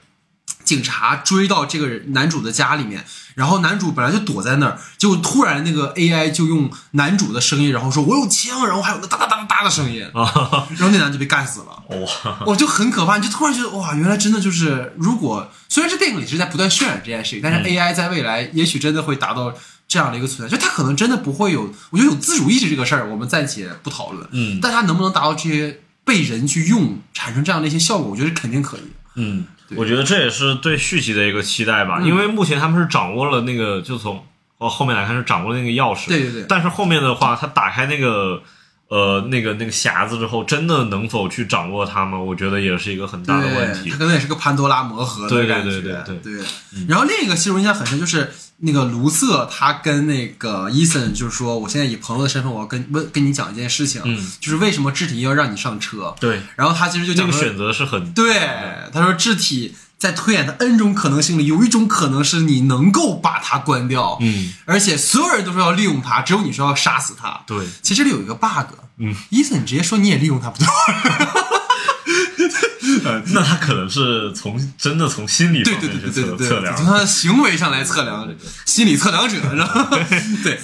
警察追到这个人男主的家里面，然后男主本来就躲在那儿，结果突然那个 AI 就用男主的声音，然后说我有枪，然后还有那哒哒哒哒哒的声音，然后那男的就被干死了。哇，我就很可怕，你就突然觉得哇，原来真的就是，如果虽然这电影里是在不断渲染这件事情，但是 AI 在未来也许真的会达到这样的一个存在，就他可能真的不会有，我觉得有自主意识这个事儿，我们暂且不讨论，嗯。但它能不能达到这些被人去用，产生这样的一些效果，我觉得肯定可以。嗯，我觉得这也是对续集的一个期待吧，因为目前他们是掌握了那个，就从哦后面来看是掌握了那个钥匙，对对对。但是后面的话，他打开那个呃那个那个匣子之后，真的能否去掌握它吗？我觉得也是一个很大的问题它。可能也是个潘多拉魔盒的对对感觉，对对对然后另一个其实我印象很深，就是那个卢瑟他跟那个伊森就是说，我现在以朋友的身份，我要跟问跟你讲一件事情，嗯就是为什么智体要让你上车？对，然后他其实就讲个选择是很对，他说智体在推演的 N 种可能性里，有一种可能是你能够把它关掉，嗯，而且所有人都说要利用它，只有你说要杀死它。对，其实这里有一个 bug，嗯，伊森你直接说你也利用它不对吗？那他可能是从真的从心理对对对对对对对，测测量从他的行为上来测量心理测量者，然后对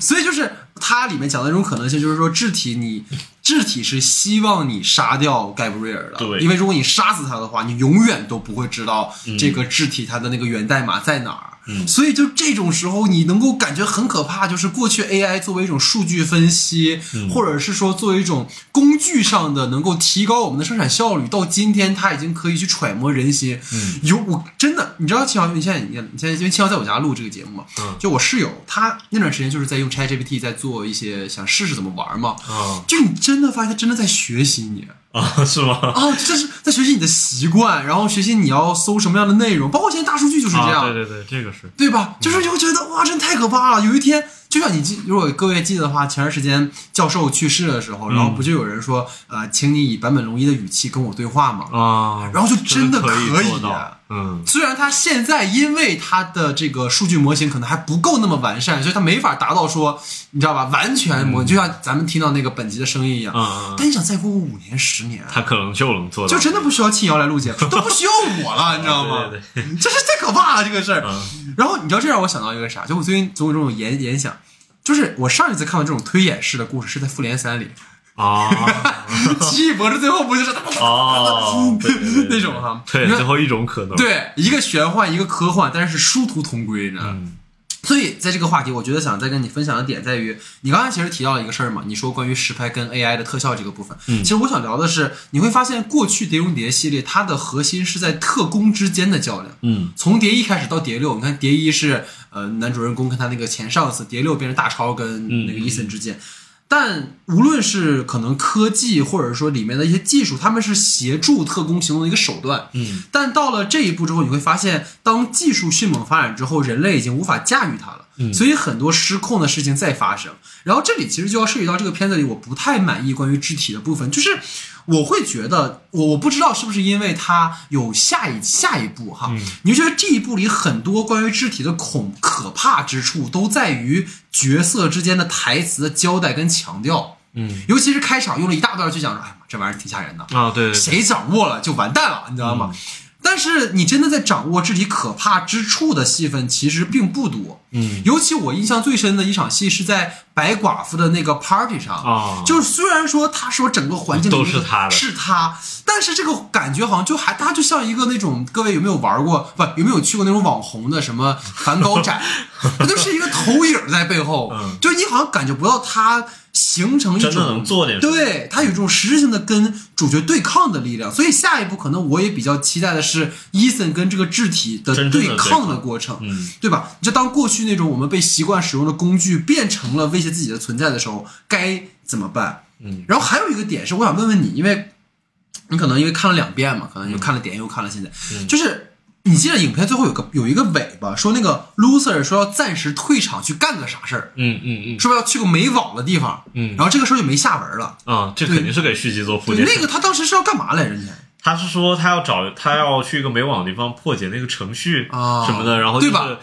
所以就是它里面讲的那种可能性，就是说智体你智体是希望你杀掉盖布瑞尔的，对。因为如果你杀死他的话，你永远都不会知道嗯。这个智体它的那个源代码在哪儿。所以就这种时候，你能够感觉很可怕，就是过去 AI 作为一种数据分析，嗯。或者是说作为一种工具上的能够提高我们的生产效率，到今天它已经可以去揣摩人心。嗯。有我真的，你知道青瑶，你现在你你现在因为青瑶在我家录这个节目嘛，嗯。就我室友他那段时间就是在用 ChatGPT 在做一些想试试怎么玩嘛，啊就你真的发现他真的在学习你。啊，是吗？啊，这是在学习你的习惯，然后学习你要搜什么样的内容，包括现在大数据就是这样，啊，对对对，这个是对吧？就是你会觉得哇，真太可怕了。有一天，就像你记，如果各位记得的话，前段时间教授去世的时候，然后不就有人说，呃，请你以坂本龙一的语气跟我对话吗？啊，然后就真的可可以嗯，虽然他现在因为他的这个数据模型可能还不够那么完善，所以他没法达到说，你知道吧，完全模，就像咱们听到那个本集的声音一样。嗯但你想再过个五年、十年，他可能就能做到，就真的不需要庆瑶来录节目，都不需要我了，你知道吗？对对对，这是太可怕了，这个事儿。嗯然后你知道，这让我想到一个啥？就我最近总有这种联联想，就是我上一次看到这种推演式的故事是在《复联三》里，啊。奇异博士最后不就是哦，对对对对那种哈？对，最后一种可能，对，一个玄幻，一个科幻，但是殊途同归，你知道所以在这个话题，我觉得想再跟你分享的点在于，你刚才其实提到了一个事儿嘛，你说关于实拍跟 AI 的特效这个部分。嗯其实我想聊的是，你会发现过去《碟中谍》系列它的核心是在特工之间的较量。嗯从碟一开始到碟六，你看碟一是呃男主人公跟他那个前上司，碟六变成大超跟那个伊森之间。但无论是可能科技，或者说里面的一些技术，他们是协助特工行动的一个手段。嗯，但到了这一步之后，你会发现，当技术迅猛发展之后，人类已经无法驾驭它了。嗯所以很多失控的事情在发生。然后这里其实就要涉及到这个片子里我不太满意关于肢体的部分，就是我会觉得，我我不知道是不是因为它有下一下一步哈，你就觉得这一部里很多关于肢体的恐可怕之处，都在于角色之间的台词的交代跟强调。嗯。尤其是开场用了一大段去讲说，哎呀妈，这玩意儿挺吓人的，啊，对对对，谁掌握了就完蛋了，你知道吗？但是你真的在掌握肢体可怕之处的戏份其实并不多，嗯。尤其我印象最深的一场戏是在白寡妇的那个 party 上啊。就是虽然说他说整个环境里都是他的。是他，但是这个感觉好像就还他就像一个那种各位有没有玩过不有没有去过那种网红的什么梵高展，他就是一个投影在背后，嗯。就是你好像感觉不到他形成一种真的能做点对他有一种实质性的跟主角对抗的力量，所以下一步可能我也比较期待的是伊森跟这个肢体的对抗。的过程，嗯。对吧？就当过去那种我们被习惯使用的工具变成了威胁自己的存在的时候，该怎么办？嗯，然后还有一个点是，我想问问你，因为你可能因为看了两遍嘛，可能又看了点又看了现在，嗯。就是你记得影片最后有个有一个尾巴，说那个 loser 说要暂时退场去干个啥事儿，嗯嗯嗯。说要去个没网的地方，嗯。然后这个时候就没下文了。啊，这肯定是给续集做铺对，垫。那个他当时是要干嘛来着？你他是说他要找他要去一个没网的地方破解那个程序啊什么的，然后就是对吧？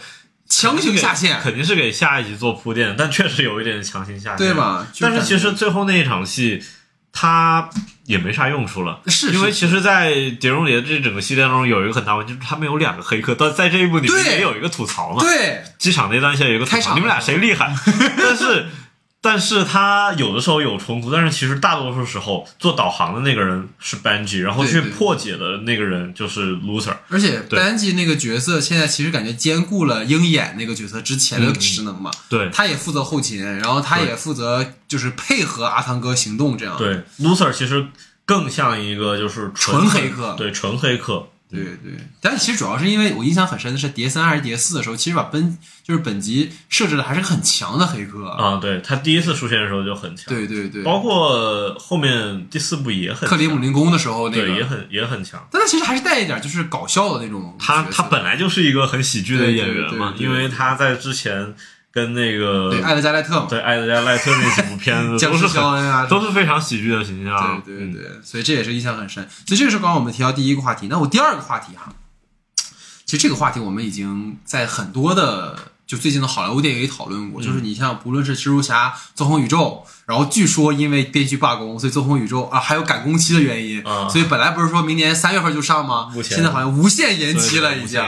强行下线，肯定是给下一集做铺垫，但确实有一点强行下线，对吧？但是其实最后那一场戏，他也没啥用处了，是是因为其实，在《碟中谍》这整个系列当中有一个很大问题，就是他们有两个黑客，但在这一部里面也有一个吐槽嘛，对。机场那段戏有一个吐槽，你们俩谁厉害？但是。但是他有的时候有冲突，但是其实大多数时候做导航的那个人是 Benji，然后去破解的那个人就是 Loser。而且对班吉那个角色现在其实感觉兼顾了鹰眼那个角色之前的职能嘛，对他也负责后勤，然后他也负责就是配合阿汤哥行动这样。对，Loser 其实更像一个就是纯黑客对，纯黑客。对对，但其实主要是因为我印象很深的是碟三还是碟四的时候，其实把本就是本集设置的还是很强的黑客。啊，对他第一次出现的时候就很强，对对对，包括后面第四部也很强克里姆林宫的时候那对也，很也很强。但他其实还是带一点就是搞笑的那种。他他本来就是一个很喜剧的演员嘛，因为他在之前跟那个对艾德加莱特嘛，对艾德加赖特那几部片子 都是很肖恩啊，都是非常喜剧的形象。嗯对对对，所以这也是印象很深。所以这个是刚刚我们提到第一个话题，那我第二个话题哈，其实这个话题我们已经在很多的就最近的好莱坞电影也讨论过，就是你像不论是蜘蛛侠、纵横宇宙，然后据说因为编剧罢工，所以纵横宇宙啊还有赶工期的原因，啊所以本来不是说明年三月份就上吗？现在好像无限延期了，已经。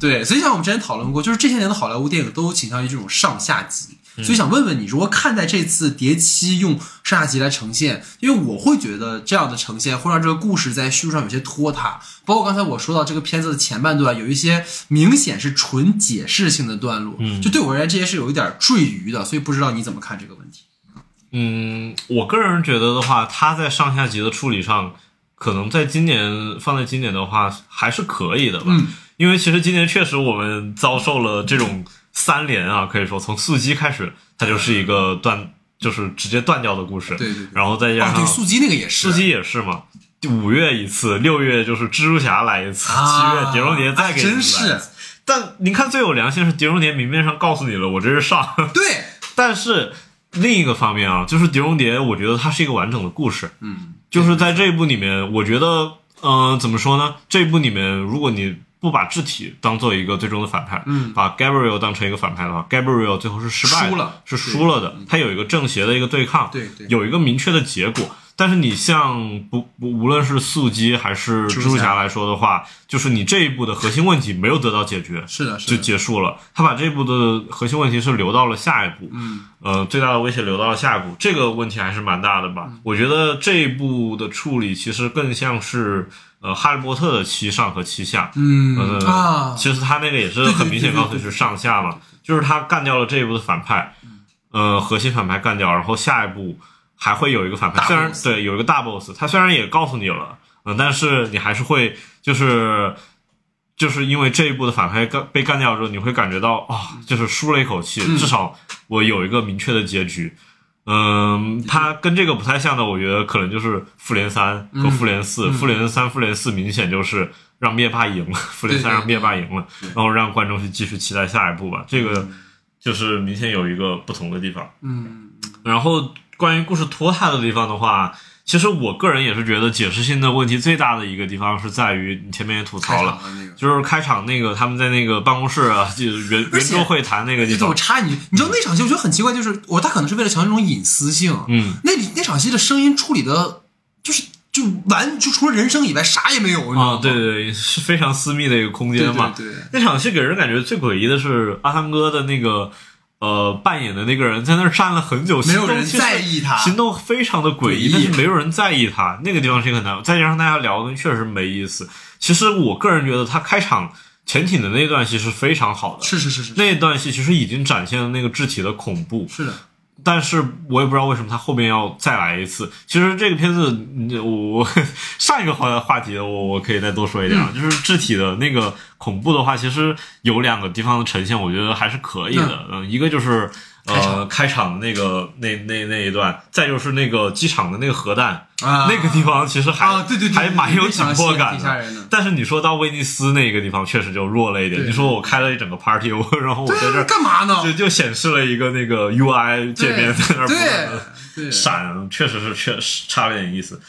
对，所以像我们之前讨论过，就是这些年的好莱坞电影都倾向于这种上下集。嗯所以想问问你，如何看待这次《谍七》用上下集来呈现？因为我会觉得这样的呈现会让这个故事在叙述上有些拖沓。包括刚才我说到这个片子的前半段，有一些明显是纯解释性的段落，嗯就对我而言这些是有一点赘余的。所以不知道你怎么看这个问题？嗯，我个人觉得的话，他在上下集的处理上，可能在今年放在今年的话还是可以的吧。嗯因为其实今年确实我们遭受了这种三连啊，可以说从素鸡开始，它就是一个断，就是直接断掉的故事。对对对然后再加哦，上对，速激那个也是，速激也是嘛。五月一次，六月就是蜘蛛侠来一次，七啊月碟中谍再给你真来一次是但您看最有良心是碟中谍明面上告诉你了，我这是上，对，但是另一个方面啊，就是碟中谍，我觉得它是一个完整的故事，嗯，就是在这一部里面，我觉得，嗯、怎么说呢？这一部里面，如果你不把智体当做一个最终的反派，嗯把 Gabriel 当成一个反派的话，Gabriel 最后是失败的，输了是输了的。他有一个正邪的一个对抗，对对有一个明确的结果。但是你像不不无论是速激还是蜘蜘蛛侠来说的话，就是你这一步的核心问题没有得到解决，是的，是就，结束了。他把这一步的核心问题是留到了下一步，嗯，呃，最大的威胁留到了下一步，这个问题还是蛮大的吧？嗯我觉得这一步的处理其实更像是呃《哈利波特》的七上和七下，嗯呃，啊，其实他那个也是很明显对对告诉你是上下嘛，就是他干掉了这一部的反派，呃，核心反派干掉，然后下一步还会有一个反派，虽然对有一个大 boss，他虽然也告诉你了，嗯、但是你还是会就是。就是因为这一部的反派干被干掉之后，你会感觉到啊、就是舒了一口气，嗯至少我有一个明确的结局。嗯，它跟这个不太像的，我觉得可能就是复联三和复联四。复联三、复联四明显就是让灭霸赢了，复联三让灭霸赢了，然后让观众去继续期待下一步吧。这个就是明显有一个不同的地方。嗯然后关于故事拖沓的地方的话，其实我个人也是觉得解释性的问题最大的一个地方是在于，你前面也吐槽了，那个。就是开场那个他们在那个办公室啊，就圆而且圆桌会谈那个地方这我，插一句，你知道那场戏我觉得很奇怪，就是我他可能是为了强调这种隐私性，嗯，那里那场戏的声音处理的，就是就完就除了人声以外啥也没有，你知道吗？啊，对对对，是非常私密的一个空间嘛。对对对那场戏给人感觉最诡异的是阿汤哥的那个呃扮演的那个人在那儿站了很久，没有人在意他行动非常的诡异，但是没有人在意他，那个地方是一个很难。再加上大家聊的确实没意思。其实我个人觉得他开场潜艇的那段戏是非常好的，是是是是是那段戏其实已经展现了那个肢体的恐怖，是的，但是我也不知道为什么他后面要再来一次。其实这个片子，我 上一个话话题我我可以再多说一点啊，就是肢体的那个恐怖的话，其实有两个地方的呈现，我觉得还是可以的。嗯，一个就是呃开场的那个那那那一段，再就是那个机场的那个核弹。啊那个地方其实还、啊对对对还蛮有紧迫感的但是你说到威尼斯那个地方，确实就弱了一点。你说我开了一整个 party，我然后我在这干嘛呢？就就显示了一个那个 UI 界面在那对闪，确实是确实差了点意思。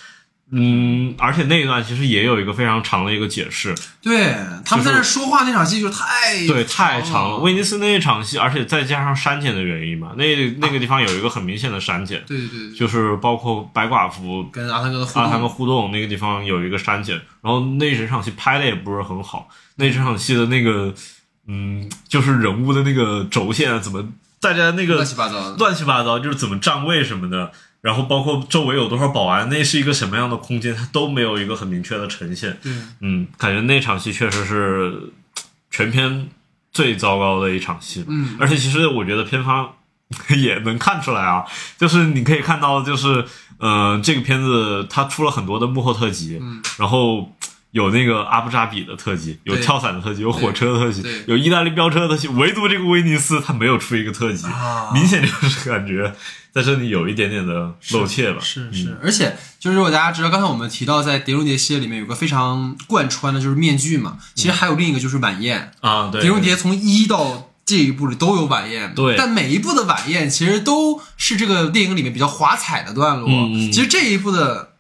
嗯，而且那一段其实也有一个非常长的一个解释，对，他们在那说话那场戏就太对，太长了。威尼斯那一场戏，而且再加上删减的原因嘛，那那个地方有一个很明显的删减，对对对对，就是包括白寡妇跟阿汤哥的互啊，他们动，互动那个地方有一个删减，然后那整场戏拍的也不是很好，那整场戏的那个，嗯，就是人物的那个轴线啊，怎么大家那个乱七八糟。乱七八糟，就是怎么站位什么的，然后包括周围有多少保安，那是一个什么样的空间，它都没有一个很明确的呈现。对，嗯，感觉那场戏确实是全片最糟糕的一场戏。嗯，而且其实我觉得片方 也能看出来啊，就是你可以看到，就是呃，这个片子它出了很多的幕后特辑，嗯，然后。有那个阿布扎比的特辑，有跳伞的特辑，有火车的特辑，有意大利飙车的特辑，唯独这个威尼斯它没有出一个特辑，啊。明显就是感觉在这里有一点点的露怯吧。嗯是是，而且就是如果大家知道，刚才我们提到在《碟中谍》系列里面有个非常贯穿的就是面具嘛，其实还有另一个就是晚宴，啊，对，碟中谍》从一到这一部里都有晚宴，对。但每一部的晚宴其实都是这个电影里面比较华彩的段落。其实这一部的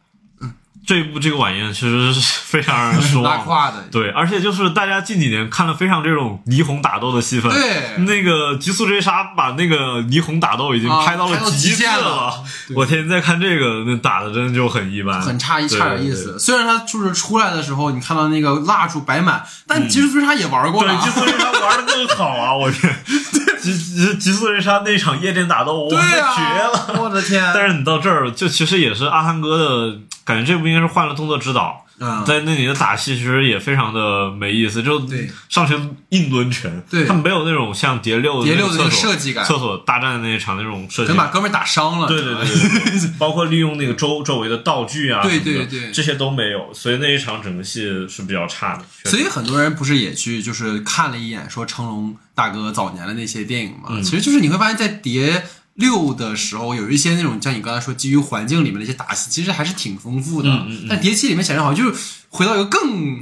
这一部这个晚宴其实是 非常让人失拉望。胯的，对，而且就是大家近几年看了非常这种霓虹打斗的戏份，对那个《极速追杀》把那个霓虹打斗已经啊拍到了极限了我天天在看这个，那打的真的就很一般，很差一差点意思。。虽然它就是出来的时候，你看到那个蜡烛摆满，但极速追杀也玩过对，了啊。极速追杀玩的更好啊！我天，极极极速追杀那场夜店打斗，哇，对那绝啊了！，我的天！但是你到这儿，就其实也是阿汤哥的感觉，这部应该是换了动作指导，嗯在那里的打戏其实也非常的没意思，就上去硬抡拳，对他没有那种像蝶六碟六的那个厕所设计感厕所大战的那一场那种设计感。能把哥们儿打伤了。对对对对对，包括利用那个周周围的道具啊，对对对这些都没有，所以那一场整个戏是比较差的。所以很多人不是也去就是看了一眼说成龙大哥早年的那些电影嘛？嗯其实就是你会发现在碟六的时候，有一些那种像你刚才说基于环境里面的一些打戏，其实还是挺丰富的。嗯嗯嗯但碟七里面显然好像就是回到一个更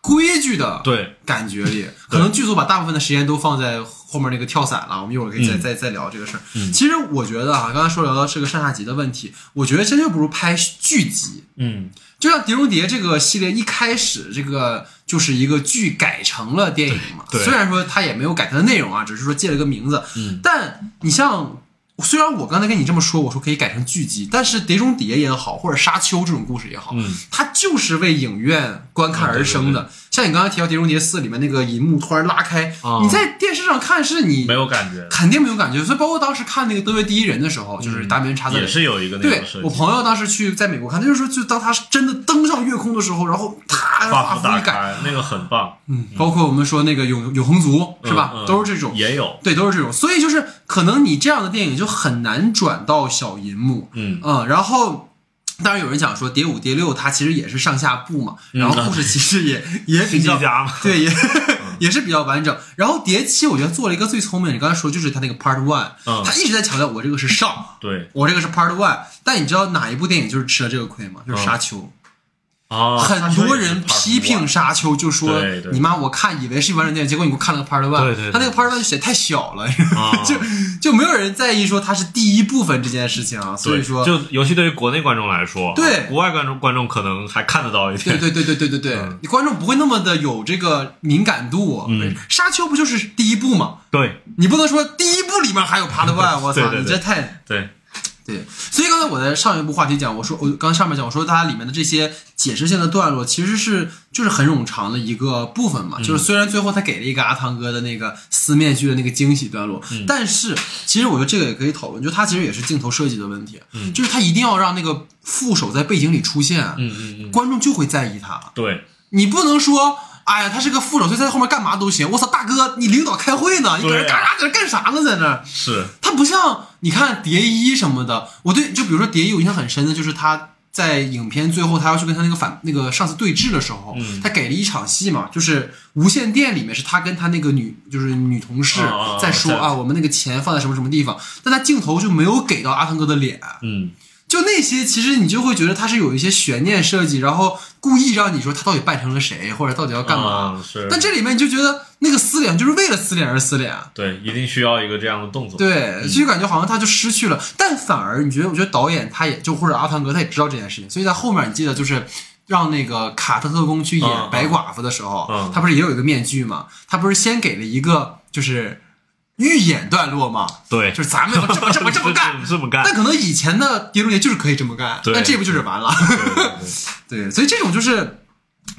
规矩的对，感觉里，可能剧组把大部分的时间都放在后面那个跳伞了。我们一会儿可以再、嗯再再聊这个事儿。其实我觉得啊，刚才说聊到是个上下集的问题，我觉得真就不如拍剧集。嗯就像《碟中谍》这个系列一开始，这个就是一个剧改成了电影嘛。虽然说它也没有改它的内容啊，只是说借了个名字。嗯，但你像，虽然我刚才跟你这么说，我说可以改成剧集，但是《碟中谍》也好，或者《沙丘》这种故事也好，嗯它就是为影院观看而生的。像你刚才提到《碟中谍四》里面那个银幕突然拉开，啊。你在电视上看是你没有感觉，肯定没有感觉。所以包括当时看那个《德约第一人》的时候，就是达米恩·查泽也是有一个那个对。我朋友当时去在美国看，他就说，就当他真的登上月空的时候，然后他画幅一改，开，那个很棒，嗯，包括我们说那个永永恒族是吧，都是这种，也有，对，都是这种。所以就是可能你这样的电影就很难转到小银幕，嗯。嗯，然后。当然有人讲说，碟五、碟六它其实也是上下部嘛，嗯。然后故事其实也 也比较对，也 也是比较完整。然后碟七，我觉得做了一个最聪明的，你刚才说就是他那个 Part One，嗯。它一直在强调我这个是上，对。我这个是 Part One，但你知道哪一部电影就是吃了这个亏吗？就是《嗯。沙丘》啊，很多人批评，《沙丘》，就说你妈我看以为是完整电影，结果你给我看了个 Part One，对对对。他那个 Part One 就写太小了，啊。就就没有人在意说它是第一部分这件事情啊。所以，说，就尤其对于国内观众来说，对国外观众观众可能还看得到一点。对对对对对对对，嗯观众不会那么的有这个敏感度。嗯沙丘不就是第一部吗？对你不能说第一部里面还有 Part One，我操，你这太对对。所以刚才我在上一部话题讲，我说我刚上面讲，我说它里面的这些解释性的段落其实是就是很冗长的一个部分嗯嘛。就是虽然最后他给了一个阿汤哥的那个撕面具的那个惊喜段落，嗯但是其实我觉得这个也可以讨论，就它其实也是镜头设计的问题，嗯就是他一定要让那个副手在背景里出现，嗯嗯嗯，观众就会在意他。对你不能说，哎呀，他是个副手，所以在后面干嘛都行。我操，大哥，你领导开会呢，你搁这对干啥？搁这干啥呢？在那儿，是，他不像你看蝶衣什么的。我对，就比如说蝶衣，我印象很深的就是他在影片最后，他要去跟他那个反那个上司对峙的时候，嗯他给了一场戏嘛，就是无线电里面是他跟他那个女就是女同事在说在啊，我们那个钱放在什么什么地方，但他镜头就没有给到阿汤哥的脸。嗯就那些，其实你就会觉得他是有一些悬念设计，然后故意让你说他到底扮成了谁，或者到底要干嘛。但这里面你就觉得那个撕脸就是为了撕脸而撕脸，对一定需要一个这样的动作。对，就感觉好像他就失去了。但反而你觉得，我觉得导演他也就或者阿汤哥他也知道这件事情，所以在后面你记得就是。让那个卡特特工去演嗯白寡妇的时候，嗯他不是也有一个面具吗？他不是先给了一个就是预演段落嘛？对，就是咱们要这么 这么这么干，这么干但。可能以前的碟中谍就是可以这么干，对但这部就是完了。对 所以这种就是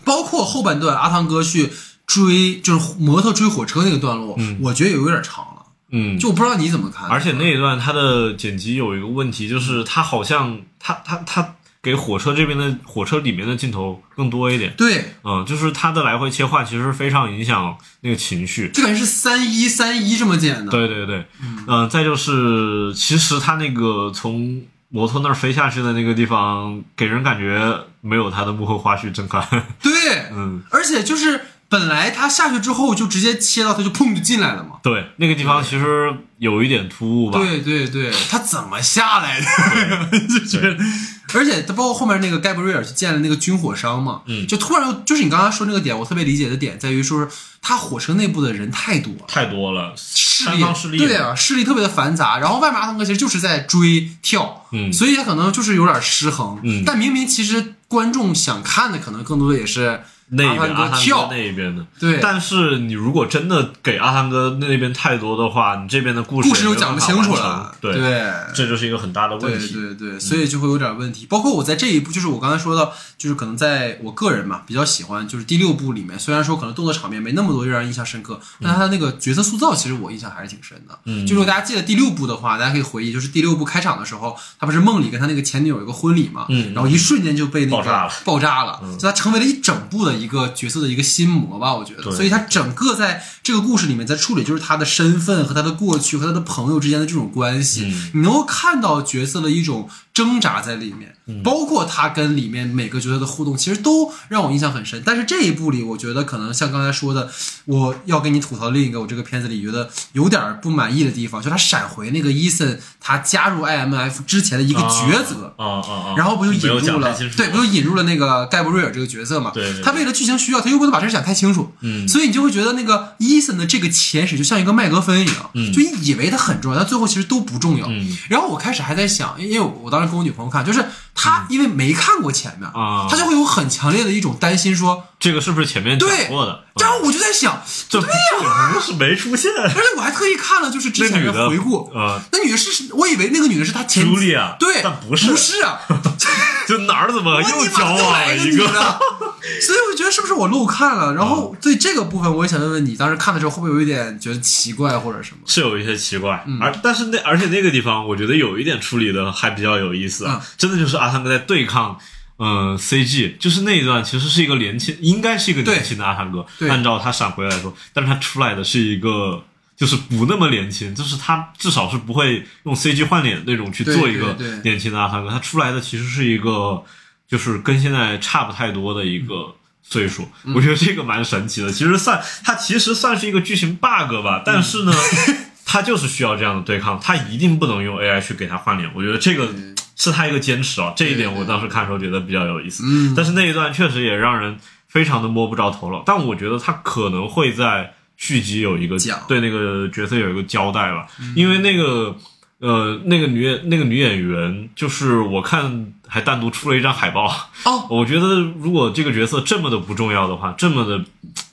包括后半段阿汤哥去追，就是摩托追火车那个段落，我觉得有点长了。嗯，就我不知道你怎么看。而且那一段他的剪辑有一个问题，就是他好像它它它给火车这边的火车里面的镜头更多一点。对，嗯，就是它的来回切换其实非常影响那个情绪。就感觉是三一三一这么剪的。对对对，嗯、再就是其实它那个从摩托那儿飞下去的那个地方，给人感觉没有它的幕后花絮震撼。对，嗯，而且就是本来他下去之后就直接切到他就砰就进来了嘛。对，那个地方其实有一点突兀吧。对对对，他怎么下来的？就觉得，而且他包括后面那个盖布瑞尔去见了那个军火商嘛，嗯就突然就是你刚刚说那个点，我特别理解的点在于说是，他火车内部的人太多了。太多了，势力势力对啊，势力特别的繁杂。然后外面阿汤哥其实就是在追跳，嗯所以他可能就是有点失衡。嗯但明明其实观众想看的可能更多的也是那一边阿汤哥那一边的。对，但是你如果真的给阿汤哥那边太多的话，你这边的故事故事又也没有讲不清楚了。对，对。这就是一个很大的问题。对对对，所以就会有点问题。包括我在这一部，就是我刚才说到，就是可能在我个人嘛比较喜欢，就是第六部里面，虽然说可能动作场面没那么多让人印象深刻，但他那个角色塑造，其实我印象还是挺深的。嗯。就如果大家记得第六部的话，大家可以回忆，就是第六部开场的时候，他不是梦里跟他那个前女友有一个婚礼嘛，嗯。然后一瞬间就被那个爆炸了。爆炸了，就他成为了一整部的一个角色的一个心魔吧，我觉得。所以他整个在这个故事里面在处理就是他的身份和他的过去和他的朋友之间的这种关系，嗯你能够看到角色的一种挣扎在里面，嗯包括他跟里面每个角色的互动，其实都让我印象很深。但是这一部里，我觉得可能像刚才说的，我要跟你吐槽另一个我这个片子里觉得有点不满意的地方，就他闪回那个伊森他加入 IMF 之前的一个抉择。啊啊啊！然后不就引入了对，不就引入了那个盖布瑞尔这个角色嘛？对他为了剧情需要，他又不能把这事讲太清楚，嗯所以你就会觉得那个伊森的这个前史就像一个麦格芬一样，嗯就以为他很重要，但最后其实都不重要。嗯然后我开始还在想，因为我当时跟我女朋友看，就是她因为没看过前面，啊。她就会有很强烈的一种担心说，这个是不是前面讲过的？然后我就在想，这不这不是没出现。而且我还特意看了就是之前的回顾，啊，那女的是我以为那个女的是她前朱莉亚。对，但不是。不是啊，就哪儿怎么又交往一个？所以我觉得是不是我漏看了？然后对这个部分，我也想问问你，当时看的时候会不会有一点觉得奇怪或者什么？是有一些奇怪，嗯而但是那而且那个地方，我觉得有一点处理的还比较有意思真的就是阿汤哥在对抗。嗯，CG 就是那一段，其实是一个年轻，应该是一个年轻的阿汤哥，按照他闪回来说，但是他出来的是一个，就是不那么年轻，就是他至少是不会用 CG 换脸那种去做一个年轻的阿汤哥，他出来的其实是一个，就是跟现在差不太多的一个岁数，嗯。我觉得这个蛮神奇的。其实算它其实算是一个剧情 bug 吧，但是呢，它就是需要这样的对抗，它一定不能用 AI 去给它换脸。我觉得这个是他一个坚持啊，这一点我当时看的时候觉得比较有意思。嗯。但是那一段确实也让人非常的摸不着头脑，但我觉得他可能会在续集有一个对那个角色有一个交代吧，因为那个呃那个女演那个女演员，就是我看还单独出了一张海报。哦，我觉得如果这个角色这么的不重要的话，这么的，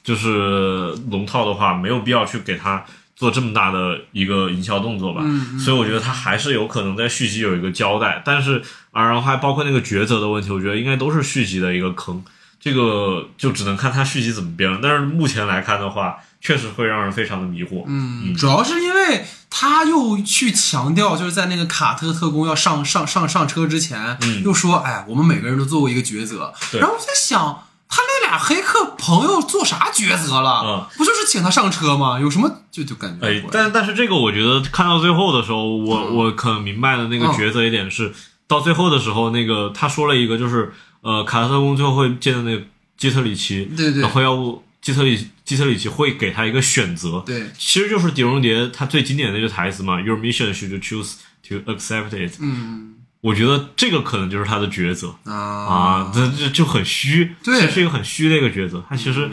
就是龙套的话，没有必要去给他做这么大的一个营销动作吧。嗯所以我觉得他还是有可能在续集有一个交代，但是啊，然后还包括那个抉择的问题，我觉得应该都是续集的一个坑。这个就只能看他续集怎么编了。但是目前来看的话，确实会让人非常的迷惑。嗯，主要是因为他又去强调，就是在那个卡特特工要上上上上车之前，嗯又说，哎，我们每个人都做过一个抉择。对然后我在想，他那俩黑客朋友做啥抉择了？嗯不就是请他上车吗？有什么就就感觉哎，但但是这个我觉得看到最后的时候，我、嗯我可能明白的那个抉择一点是，到最后的时候，那个他说了一个就是，呃，卡特特工最后会见到那个基特里奇，对对然后要不基特里基特里奇会给他一个选择，对，其实就是狄龙杰他最经典的一句台词嘛，Your mission should choose to accept it。嗯。我觉得这个可能就是他的抉择啊。啊，这这就很虚，对。这是一个很虚的一个抉择。他其实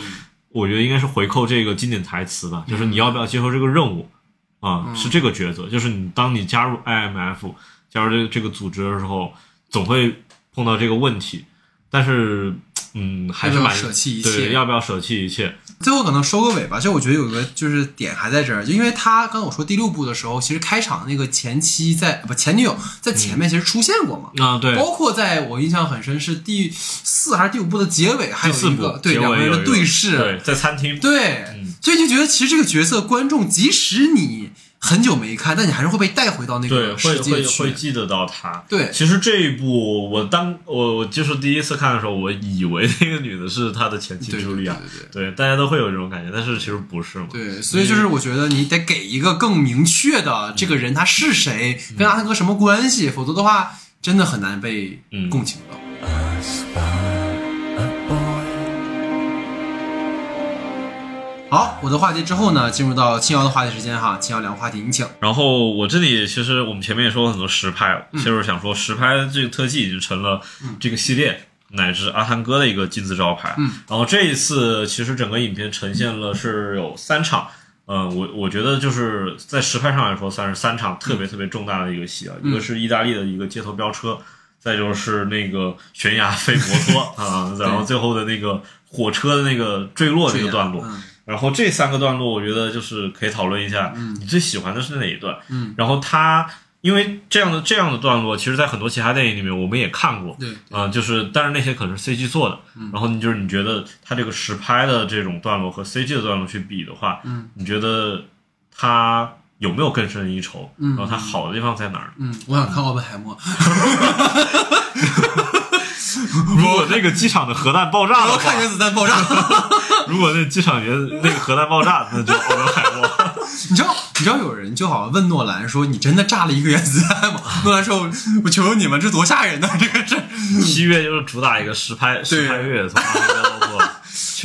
我觉得应该是回扣这个经典台词吧，就是你要不要接受这个任务？啊，是这个抉择。就是你当你加入 IMF 加入这个这个组织的时候，总会碰到这个问题，但是嗯，还是蛮对，要不要舍弃一切？最后可能收个尾吧，就我觉得有个就是点还在这儿，就因为他刚才我说第六部的时候，其实开场那个前妻在不前女友在前面其实出现过嘛，啊，对，包括在我印象很深是第四还是第五部的结尾，还有四部一个对两个人的对视，对，在餐厅，对，嗯。所以就觉得其实这个角色观众即使你很久没看，但你还是会被带回到那对，个会会世界去，会记得到他。对其实这一部我当我我就是第一次看的时候，我以为那个女的是他的前妻对茱莉亚，对对对对，大家都会有这种感觉，但是其实不是嘛。对，所以就是我觉得你得给一个更明确的这个人他是谁，跟阿汤哥什么关系，否则的话真的很难被嗯共情到。好，我的话题之后呢，进入到青瑶的话题时间哈，青瑶两个话题，你请。然后我这里其实我们前面也说了很多实拍其实我想说实拍这个特技已经成了这个系列乃至阿汤哥的一个金字招牌。嗯，然后这一次其实整个影片呈现了是有三场。呃，我我觉得就是在实拍上来说，算是三场特别特别重大的一个戏啊。嗯一个是意大利的一个街头飙车，再就是那个悬崖飞摩托 啊，然后最后的那个火车的那个坠落这个段落。嗯然后这三个段落，我觉得就是可以讨论一下，你最喜欢的是哪一段？嗯，然后它因为这样的这样的段落，其实在很多其他电影里面我们也看过，对，啊、就是但是那些可能是 CG 做的，嗯然后你就是你觉得它这个实拍的这种段落和 CG 的段落去比的话，嗯，你觉得它有没有更胜一筹？嗯然后它好的地方在哪儿？嗯，我想看奥本海默，如果那个机场的核弹爆炸的话我要看，原子弹爆炸。如果那机场原那个核弹爆炸，那就奥本海默。你知道，你知道有人就好像问诺兰说：“你真的炸了一个原子弹吗？”诺兰说：“我求求你们，这多吓人呢！这个是。七月就是主打一个实拍实拍月，从阿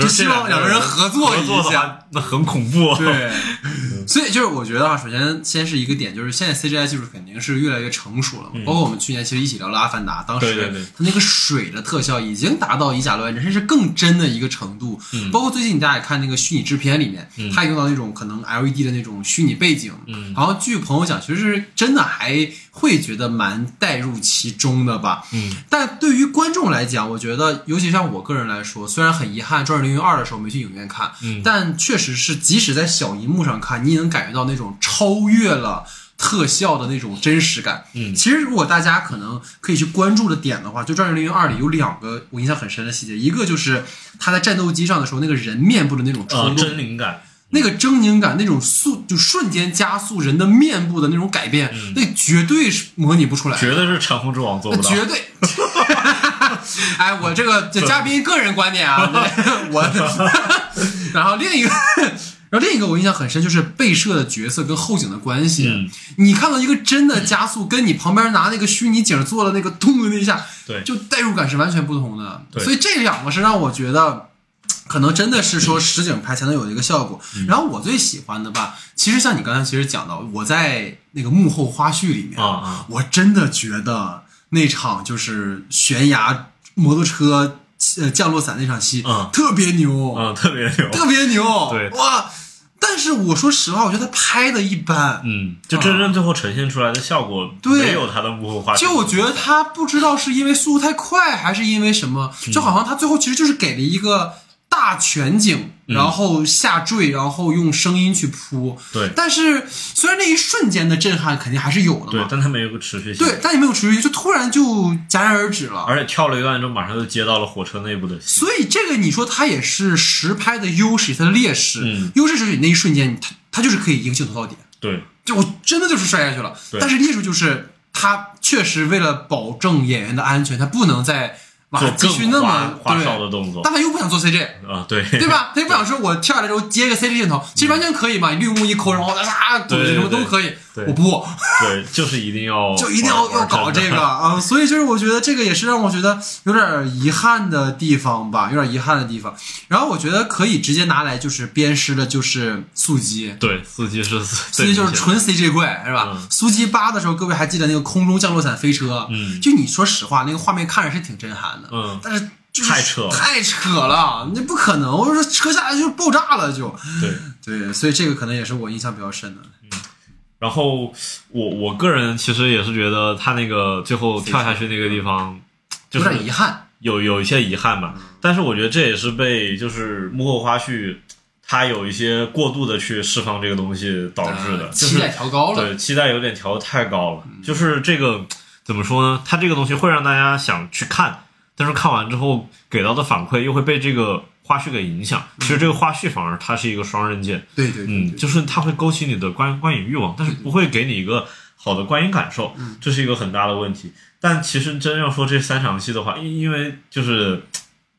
其实这就希望两个人合作一下那很恐怖。”对，所以就是我觉得啊，首先先是一个点，就是现在 CGI 技术肯定是越来越成熟了嘛。包括我们去年其实一起聊了《阿凡达》，当时它那个水的特效已经达到以假乱真，甚至更真的一个程度。嗯包括最近大家也看那个虚拟制片里面，它也用到那种可能 LED 的那种虚拟背景。嗯然后据朋友讲，其实是真的还会觉得蛮带入其中的吧。嗯，但对于观众来讲，我觉得，尤其像我个人来说，虽然很遗憾《转零零二》的时候没去影院看，嗯。但确实是即使在小荧幕上看，你也能感觉到那种超越了特效的那种真实感。嗯。其实如果大家可能可以去关注的点的话，就《转零零二》里有两个我印象很深的细节，一个就是他在战斗机上的时候，那个人面部的那种抽啊，动，真灵感，那个狰狞感，那种速就瞬间加速人的面部的那种改变，那绝对是模拟不出来，绝对是长虹之王做不到。绝对。哎，我这个这嘉宾个人观点啊，对我。然后另一个，然后另一个我印象很深，就是被摄的角色跟后景的关系。嗯你看到一个真的加速，跟你旁边拿那个虚拟景做的那个咚的那一下，对就代入感是完全不同的。对所以这两个是让我觉得。可能真的是说实景拍才能有一个效果。嗯然后我最喜欢的吧，其实像你刚才其实讲到，我在那个幕后花絮里面啊啊我真的觉得那场就是悬崖摩托车呃降落伞那场戏，嗯特别牛，嗯，特别牛。特别牛，对哇！但是我说实话，我觉得他拍的一般。嗯，就真正最后呈现出来的效果，对没有他的幕后花絮。就我觉得他不知道是因为速度太快，还是因为什么，就好像他最后其实就是给了一个大全景，然后下坠，然后用声音去铺。对但是虽然那一瞬间的震撼肯定还是有的对，嘛，但它没有个持续性。对，但也没有持续性，就突然就戛然而止了。而且跳了一段之后，马上就接到了火车内部的戏。所以这个你说它也是实拍的优势，它的劣势。嗯优势就是你那一瞬间，它它就是可以一个镜头到底，对，就我真的就是摔下去了。对但是劣势就是它确实为了保证演员的安全，它不能再往下做继续那么花哨，的动作但他又不想做 CG。啊，对，对吧？他又不想说，我跳下来之后接一个 CG 镜头，其实完全可以嘛，绿幕一抠，然后啊滚对什么都可以。我不，对，就是一定要 就一定要要搞这个。啊，所以就是我觉得这个也是让我觉得有点遗憾的地方吧，有点遗憾的地方。然后我觉得可以直接拿来就是鞭尸的，就是素鸡。对，素鸡是素最鸡就是纯 CG 怪，是吧？嗯苏鸡八的时候，各位还记得那个空中降落伞飞车？嗯就你说实话，那个画面看着是挺震撼的，嗯但是就是太扯了太扯了，那不可能！我说车下来就爆炸了就，对。对，所以这个可能也是我印象比较深的。然后我我个人其实也是觉得他那个最后跳下去那个地方，就有是点遗憾。有有一些遗憾吧。但是我觉得这也是被就是幕后花絮，他有一些过度的去释放这个东西导致的，就是呃期待调高了。对期待有点调得太高了。就是这个怎么说呢？它这个东西会让大家想去看，但是看完之后给到的反馈又会被这个花絮给影响。其实这个花絮反而它是一个双刃剑。对对对嗯，就是它会勾起你的观观影欲望，但是不会给你一个好的观影感受，嗯这是一个很大的问题。但其实真要说这三场戏的话，因因为就是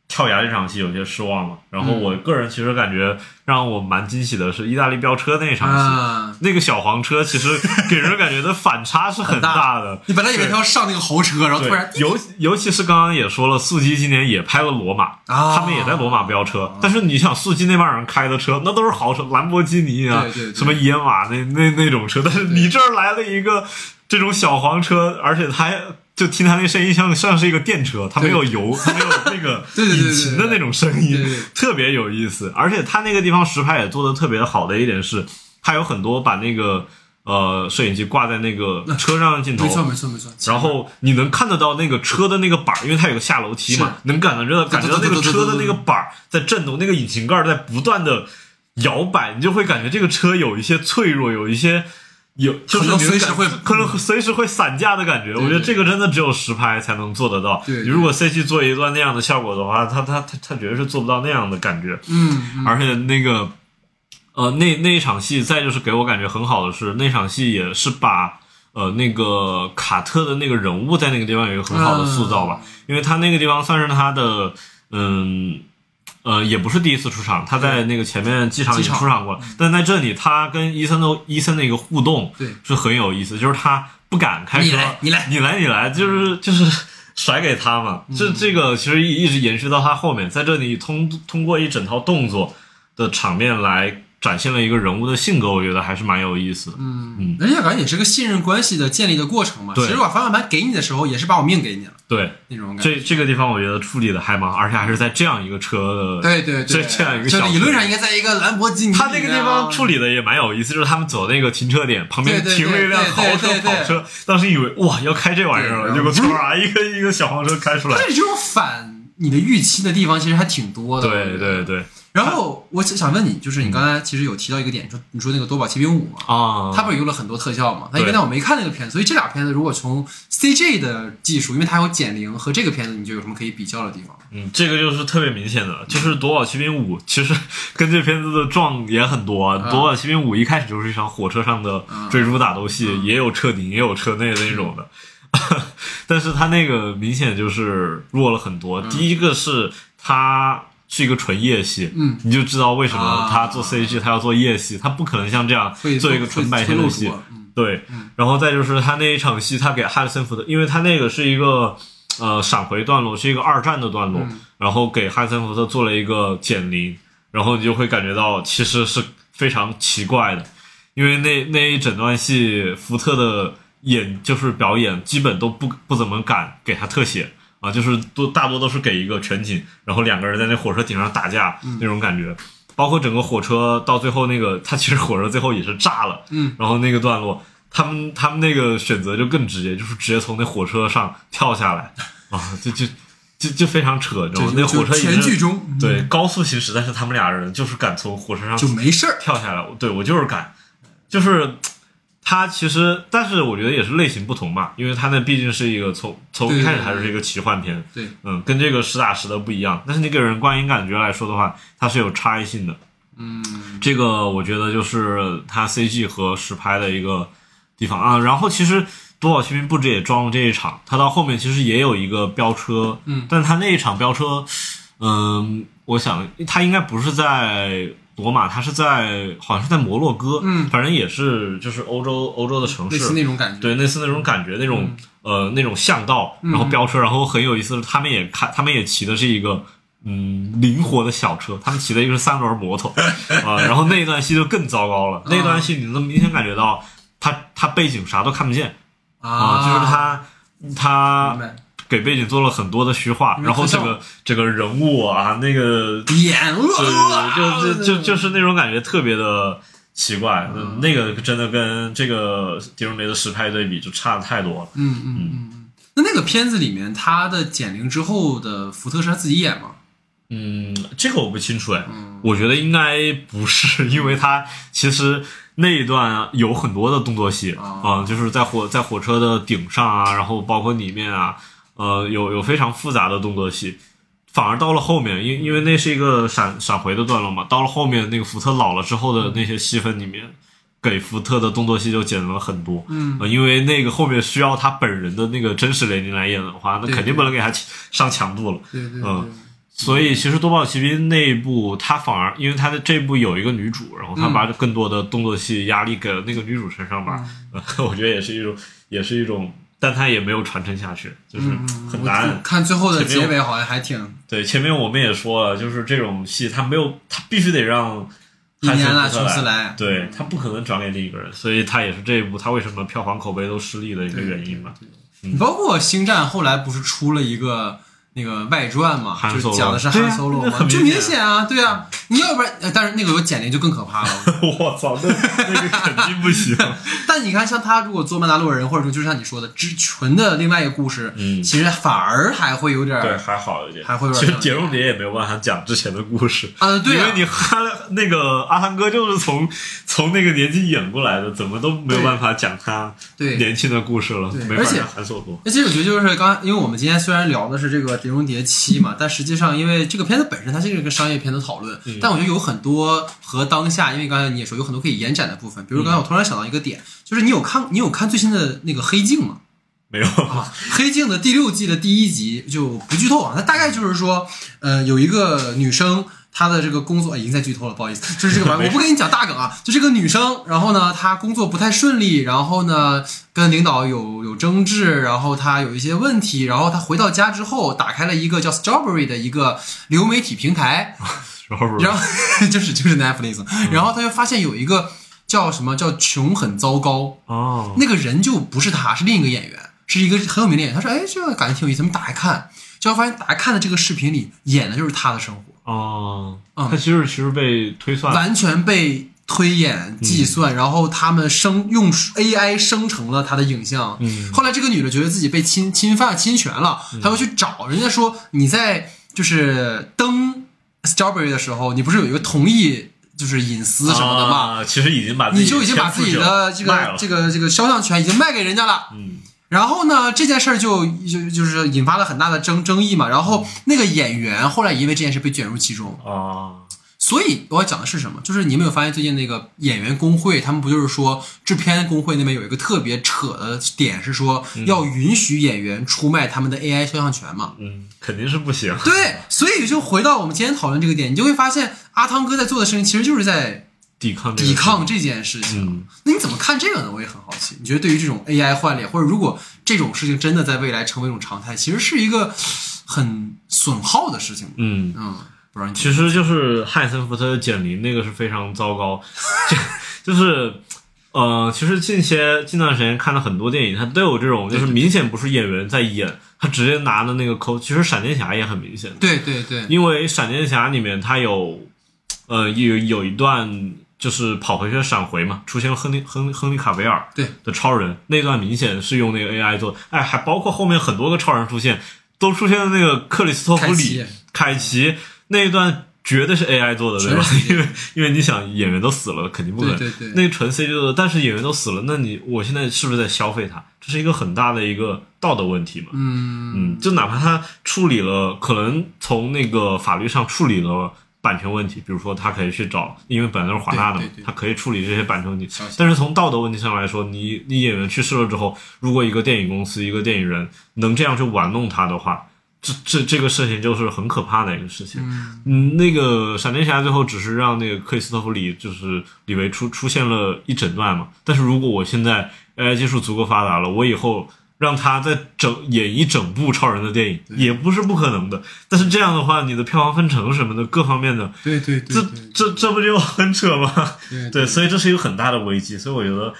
跳崖这场戏有些失望了，然后嗯我个人其实感觉让我蛮惊喜的是意大利飙车那一场戏，啊，那个小黄车其实 给人感觉的反差是很大的。你本来以为他要上那个豪车，然后突然，尤尤其是刚刚也说了，速激今年也拍了罗马，啊他们也在罗马飙车。但是你想，速激那帮人开的车，那都是豪车，兰博基尼啊，对对对什么野马那那那种车。但是你这儿来了一个这种小黄车，而且它还就听他那声音像像是一个电车，它没有油，它没有那个 引擎的那种声音特别有意思。而且他那个地方实拍也做的特别好的一点是，他有很多把那个呃摄影机挂在那个车上的镜头，没错没错没错。然后你能看得到那个车的那个板儿，因为它有个下楼梯嘛，能感觉到感觉到那个车的那个板儿在震动，那个引擎盖儿在不断的摇摆，你就会感觉这个车有一些脆弱，有一些有就是可能随时会可能随时会散架的感觉。我觉得这个真的只有实拍才能做得到。你如果 CG 做一段那样的效果的话，他他他他绝对是做不到那样的感觉。嗯，嗯而且那个呃那那一场戏，再就是给我感觉很好的是那场戏也是把呃那个卡特的那个人物在那个地方有一个很好的塑造吧，因为他那个地方算是他的嗯。呃，也不是第一次出场，他在那个前面机场已经出场过了，但在这里他跟伊森的伊森的一个互动，对。是很有意思，就是他不敢开车，你来你来。你来，你来，就是就是甩给他嘛。这这个其实一一直延续到他后面，在这里通通过一整套动作的场面来展现了一个人物的性格，我觉得还是蛮有意思的。嗯，而且感觉也是个信任关系的建立的过程嘛。对其实把方向盘给你的时候，也是把我命给你了对，那种感觉。这这个地方我觉得处理的还蛮，而且还是在这样一个车的，对对对，这这样一个小就理论上应该在一个兰博基尼。他那个地方处理的也蛮有意思，就是他们走那个停车点旁边停了一辆豪车跑车，当时以为哇要开这玩意儿了，对结果唰一个一个小黄车开出来但，是这种反你的预期的地方其实还挺多的。我对对。对然后我想想问你，就是你刚才其实有提到一个点，说你说那个夺宝奇兵五嘛，啊，它不是用了很多特效嘛？那因为那我没看那个片子，所以这俩片子如果从 CG 的技术，因为它有减龄和这个片子，你就有什么可以比较的地方？嗯，这个就是特别明显的，就是《夺宝奇兵五》，其实跟这片子的撞也很多。啊。夺宝奇兵五》一开始就是一场火车上的追逐打斗戏，也有车顶，也有车内的那种的。但是他那个明显就是弱了很多。第一个是它是一个纯夜戏，嗯，你就知道为什么啊。他做 CG，他要做夜戏，他不可能像这样做一个纯白天的戏。对，然后再就是他那一场戏，他给哈里森福特，因为他那个是一个呃闪回段落，是一个二战的段落，嗯。然后给哈里森福特做了一个减龄，然后你就会感觉到其实是非常奇怪的，因为那那一整段戏，福特的演就是表演基本都不不怎么敢给他特写啊，就是都大多都是给一个全景，然后两个人在那火车顶上打架、那种感觉。包括整个火车到最后那个，它其实火车最后也是炸了，嗯，然后那个段落，他们他们那个选择就更直接，就是直接从那火车上跳下来啊，就就就就非常扯，你知道吗？那火车全剧终对高速行驶，但是他们俩人就是敢从火车上就没事儿。跳下来，对我就是敢，就是他其实，但是我觉得也是类型不同嘛，因为它那毕竟是一个从从一开始还是一个奇幻片，对，嗯，跟这个实打实的不一样。但是你给人观影感觉来说的话，它是有差异性的。嗯，这个我觉得就是它 CG 和实拍的一个地方啊。然后其实夺宝奇兵不止也装了这一场，它到后面其实也有一个飙车，嗯，但它那一场飙车，嗯，我想他应该不是在罗马，他是在好像是在摩洛哥，嗯反正也是就是欧洲欧洲的城类似市，那种感觉。对，类似那种感觉，那种、呃那种巷道，然后飙车，然后很有意思的，他们也开，他们也骑的是一个嗯灵活的小车，他们骑的一个是三轮摩托 啊、然后那一段戏就更糟糕了，那段戏你能明显感觉到他他背景啥都看不见啊、就是他他给背景做了很多的虚化，然后这个这个人物啊那个演了，对，就就就就是那种感觉特别的奇怪，嗯那个真的跟这个狄仁杰的实拍对比就差的太多了。嗯嗯嗯嗯。那那个片子里面，他的减龄之后的福特是他自己演吗？嗯，这个我不清楚哎，我觉得应该不是，因为他其实那一段有很多的动作戏啊、哦就是在火在火车的顶上啊，然后包括里面啊，呃，有有非常复杂的动作戏。反而到了后面，因因为那是一个闪闪回的段落嘛，到了后面那个福特老了之后的那些戏份里面，给福特的动作戏就减了很多。嗯呃因为那个后面需要他本人的那个真实年龄来演的话，那肯定不能给他上强度了。对对嗯所以其实《多宝奇兵》那一部，他反而因为他的这部有一个女主，然后他把更多的动作戏压力给了那个女主身上吧，呃 我觉得也是一种，也是一种，但他也没有传承下去，就是很我难。看最后的结尾好像还挺对，前面我们也说了，就是这种戏他没有，他必须得让汉森琼斯来对他不可能转给另一个人，所以他也是这一部他为什么票房口碑都失利的一个原因嘛。你包括星战后来不是出了一个那个外传嘛，汉就是讲的是对啊 Han Solo 嘛，那很明就明显显啊，对啊，你要不然，呃但是那个有减龄就更可怕了。我操，那那个肯定不行。但你看，像他如果做曼达洛人，或者说就像你说的，只纯的另外一个故事，嗯其实反而还会有点对，还好一点，还会有点其实杰荣杰也没有办法讲之前的故事啊对啊因为你哈了那个阿汤哥就是从从那个年纪演过来的，怎么都没有办法讲他对年轻的故事了，而且没法讲韩索多。而且我觉得就是刚，因为我们今天虽然聊的是这个《碟中谍七》嘛，但实际上因为这个片子本身它是一个商业片的讨论，嗯。但我觉得有很多和当下，因为刚才你也说有很多可以延展的部分，比如刚才我突然想到一个点，就是你有看你有看最新的那个《黑镜》吗？没有，啊，《黑镜》的第六季的第一集就不剧透啊，它大概就是说，呃，有一个女生，她的这个工作、哎已经在剧透了，不好意思，就是这个玩意儿，我不跟你讲大梗啊，就这个女生，然后呢，她工作不太顺利，然后呢，跟领导有有争执，然后她有一些问题，然后她回到家之后，打开了一个叫 Strawberry 的一个流媒体平台，然后就是就是 Netflix，然后她就发现有一个叫什么叫穷很糟糕，哦，那个人就不是她，是另一个演员，是一个很有名的演员。她说：“哎，这个感觉挺有意思。”我们打开看，结果发现打开看的这个视频里演的就是她的生活，哦，嗯他其实其实被推算，完全被推演计算，然后他们生用 AI 生成了他的影像。嗯后来这个女的觉得自己被侵侵犯侵权了，她要去找人家说你在就是登 Strawberry 的时候，你不是有一个同意就是隐私什么的吗？啊其实已经把你就已经把自己的这个这个这个肖像权已经卖给人家了。嗯然后呢，这件事儿就就就是引发了很大的争争议嘛。然后那个演员后来也因为这件事被卷入其中。啊所以我要讲的是什么？就是你有没有发现最近那个演员工会，他们不就是说制片工会那边有一个特别扯的点，是说要允许演员出卖他们的 AI 肖像权嘛？嗯，肯定是不行。对，所以就回到我们今天讨论这个点，你就会发现阿汤哥在做的事情其实就是在抵抗这个抵抗这件事情。嗯那你怎么看这个呢？我也很好奇。你觉得对于这种 AI 换脸，或者如果这种事情真的在未来成为一种常态，其实是一个很损耗的事情。嗯，嗯，其实就是汉森福特的减龄那个是非常糟糕，就就是呃，其实近些近段时间看了很多电影，它都有这种，就是明显不是演员在演，他直接拿的那个抠。其实闪电侠也很明显，对对对，因为闪电侠里面它有呃有有一段就是跑回去闪回嘛，出现了亨利亨利亨利卡维尔对的超人那段明显是用那个 AI 做的，哎，还包括后面很多个超人出现，都出现了那个克里斯托弗里凯奇凯奇那一段。绝对是 AI 做的，对吧？因为因为你想演员都死了，肯定不可能。对对对那个纯 CG 做的，但是演员都死了，那你我现在是不是在消费它？这是一个很大的一个道德问题嘛？嗯嗯，就哪怕他处理了，可能从那个法律上处理了版权问题，比如说他可以去找，因为本来都是华纳的嘛他可以处理这些版权问题。但是从道德问题上来说，你你演员去世了之后，如果一个电影公司、一个电影人能这样去玩弄他的话，这这这个事情就是很可怕的一个事情。嗯，那个闪电侠最后只是让那个克里斯托弗里就是李维出出现了一整段嘛，但是如果我现在 AI 技术足够发达了，我以后让他再整演一整部超人的电影也不是不可能的。但是这样的话，你的票房分成什么的各方面的，对对对这对这这不就很扯吗？对对，所以这是一个很大的危机。所以我觉得，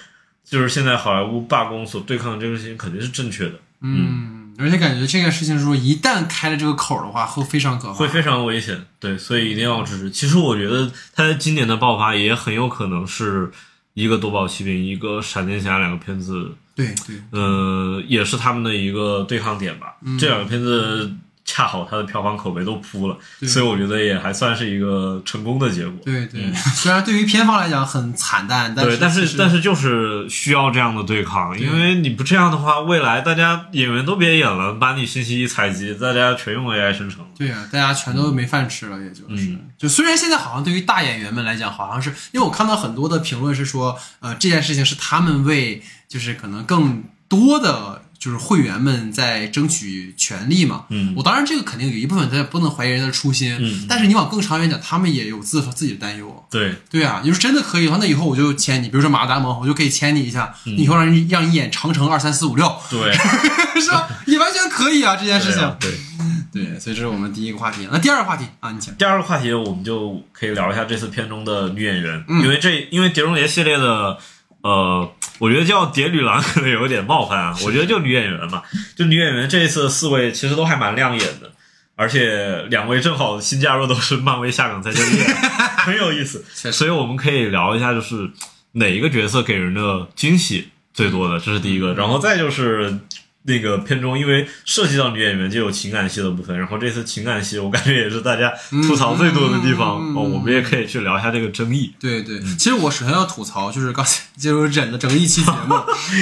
就是现在好莱坞罢工所对抗的这个事情肯定是正确的，嗯，而且感觉这件事情如果一旦开了这个口的话，会非常可怕，会非常危险。对，所以一定要支持。其实我觉得他在今年的爆发也很有可能是一个夺宝奇兵，一个闪电侠两个片子，对对。呃，也是他们的一个对抗点吧。嗯。这两个片子恰好它的票房口碑都扑了，所以我觉得也还算是一个成功的结果。对对，虽然对于片方来讲很惨淡，但对，但是但是就是需要这样的对抗，因为你不这样的话，未来大家演员都别演了，把你信息一采集，大家全用 AI 生成了。对呀、大家全都没饭吃了，也就是，嗯。就虽然现在好像对于大演员们来讲，好像是因为我看到很多的评论是说，呃，这件事情是他们为就是可能更多的就是会员们在争取权利嘛。嗯我当然这个肯定有一部分他不能怀疑人的初心，嗯但是你往更长远讲，他们也有自自己的担忧。对，对啊，你说真的可以的话，那以后我就签你，比如说马达蒙，我就可以签你一下，以后让人让你演长城二三四五六，对，是吧？也完全可以啊，这件事情。对。对，所以这是我们第一个话题。那第二个话题啊，你请。第二个话题，我们就可以聊一下这次片中的女演员，嗯因为这因为《碟中谍》系列的，呃，我觉得叫蝶女郎可能有点冒犯啊，我觉得就女演员嘛，就女演员这一次四位其实都还蛮亮眼的，而且两位正好新加入都是漫威下岗再就业，很有意思，所以我们可以聊一下，就是哪一个角色给人的惊喜最多的，这是第一个，然后再就是。那个片中，因为涉及到女演员，就有情感戏的部分。然后这次情感戏，我感觉也是大家吐槽最多的地方。嗯嗯嗯哦，我们也可以去聊一下这个争议。对对，其实我首先要吐槽，就是刚才就是忍了整个一期节目，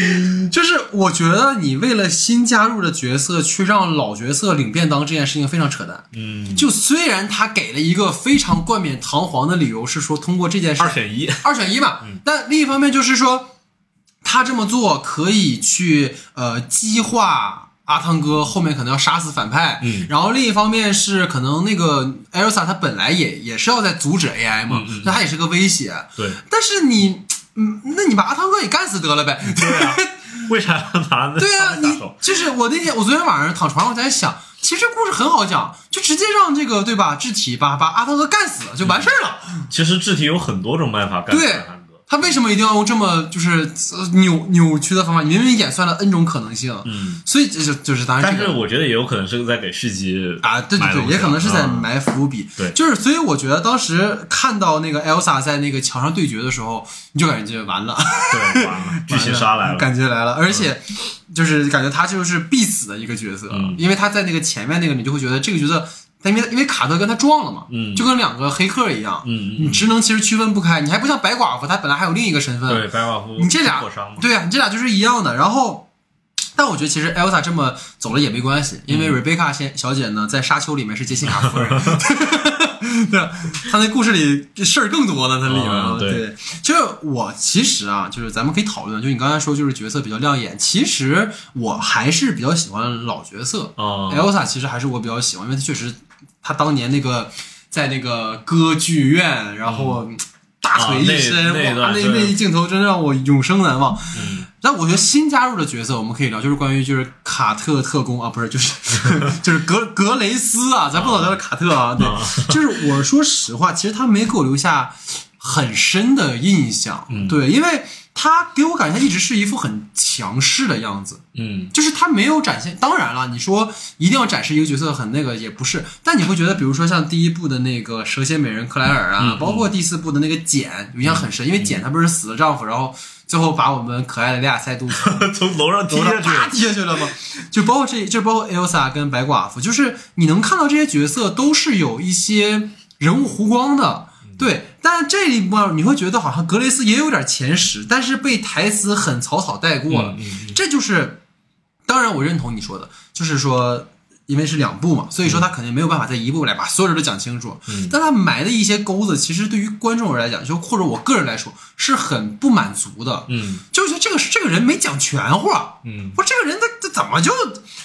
就是我觉得你为了新加入的角色去让老角色领便当这件事情非常扯淡。嗯，就虽然他给了一个非常冠冕堂皇的理由，是说通过这件事二选一。二选一嘛。嗯但另一方面就是说，他这么做可以去呃激化阿汤哥后面可能要杀死反派，嗯然后另一方面是可能那个艾尔萨他本来也也是要在阻止 AI 嘛，嗯嗯那他也是个威胁。对但是你，嗯，那你把阿汤哥也干死得了呗？对啊，为啥要拿那对啊，你？就是我那天我昨天晚上躺床上我在想，其实故事很好讲，就直接让这个对吧智体把把阿汤哥干死了就完事儿了。其实智体有很多种办法干死对汉哥。他为什么一定要用这么就是呃扭扭曲的方法？你明明演算了 N 种可能性，嗯，所以这就就是当然但这个。是我觉得也有可能是在给续集啊，对对对，也可能是在嗯埋伏笔。对就是所以我觉得当时看到那个 Elsa 在那个墙上对决的时候，你就感觉完了，对，完了，剧情杀来了。感觉来了，而且就是感觉他就是必死的一个角色，嗯因为他在那个前面那个，你就会觉得这个角色，他因为因为卡特跟他撞了嘛，嗯。就跟两个黑客一样，嗯嗯你职能其实区分不开，你还不像白寡妇，她本来还有另一个身份，对，白寡妇你这俩。对啊，你这俩就是一样的。然后，但我觉得其实 Elsa 这么走了也没关系，因为 Rebecca 先小姐呢在沙丘里面是杰西卡夫人，对啊，她那故事里事儿更多了，她里面、嗯对。对，就是我其实啊，就是咱们可以讨论，就你刚才说就是角色比较亮眼，其实我还是比较喜欢老角色。哦。Elsa 其实还是我比较喜欢，因为她确实，她当年那个在那个歌剧院，然后大腿一伸，哇，那那一镜头真让我永生难忘。嗯。但我觉得新加入的角色我们可以聊，就是关于就是卡特特工啊，不是，就是 就是格格雷斯啊，咱不能叫他卡特啊，对，就是我说实话，其实他没给我留下很深的印象，嗯。对，因为他给我感觉他一直是一副很强势的样子，嗯就是他没有展现。当然了，你说一定要展示一个角色很那个也不是，但你会觉得，比如说像第一部的那个蛇蝎美人克莱尔啊，嗯包括第四部的那个简，印象很深，因为简她不是死了丈夫，然后最后把我们可爱的莉亚塞杜从 从楼上踢下去，啪踢下去了吗？就包括这，就包括 Elsa 跟白寡妇，就是你能看到这些角色都是有一些人物弧光的。对，但这一波你会觉得好像格雷斯也有点前十，但是被台词很草草带过了。嗯嗯这就是，当然我认同你说的，就是说，因为是两部嘛，所以说他肯定没有办法在一部来把所有人都讲清楚。嗯但他埋的一些钩子，其实对于观众来讲，就或者我个人来说，是很不满足的。嗯就觉得这个这个人没讲全话，嗯我这个人他他怎么就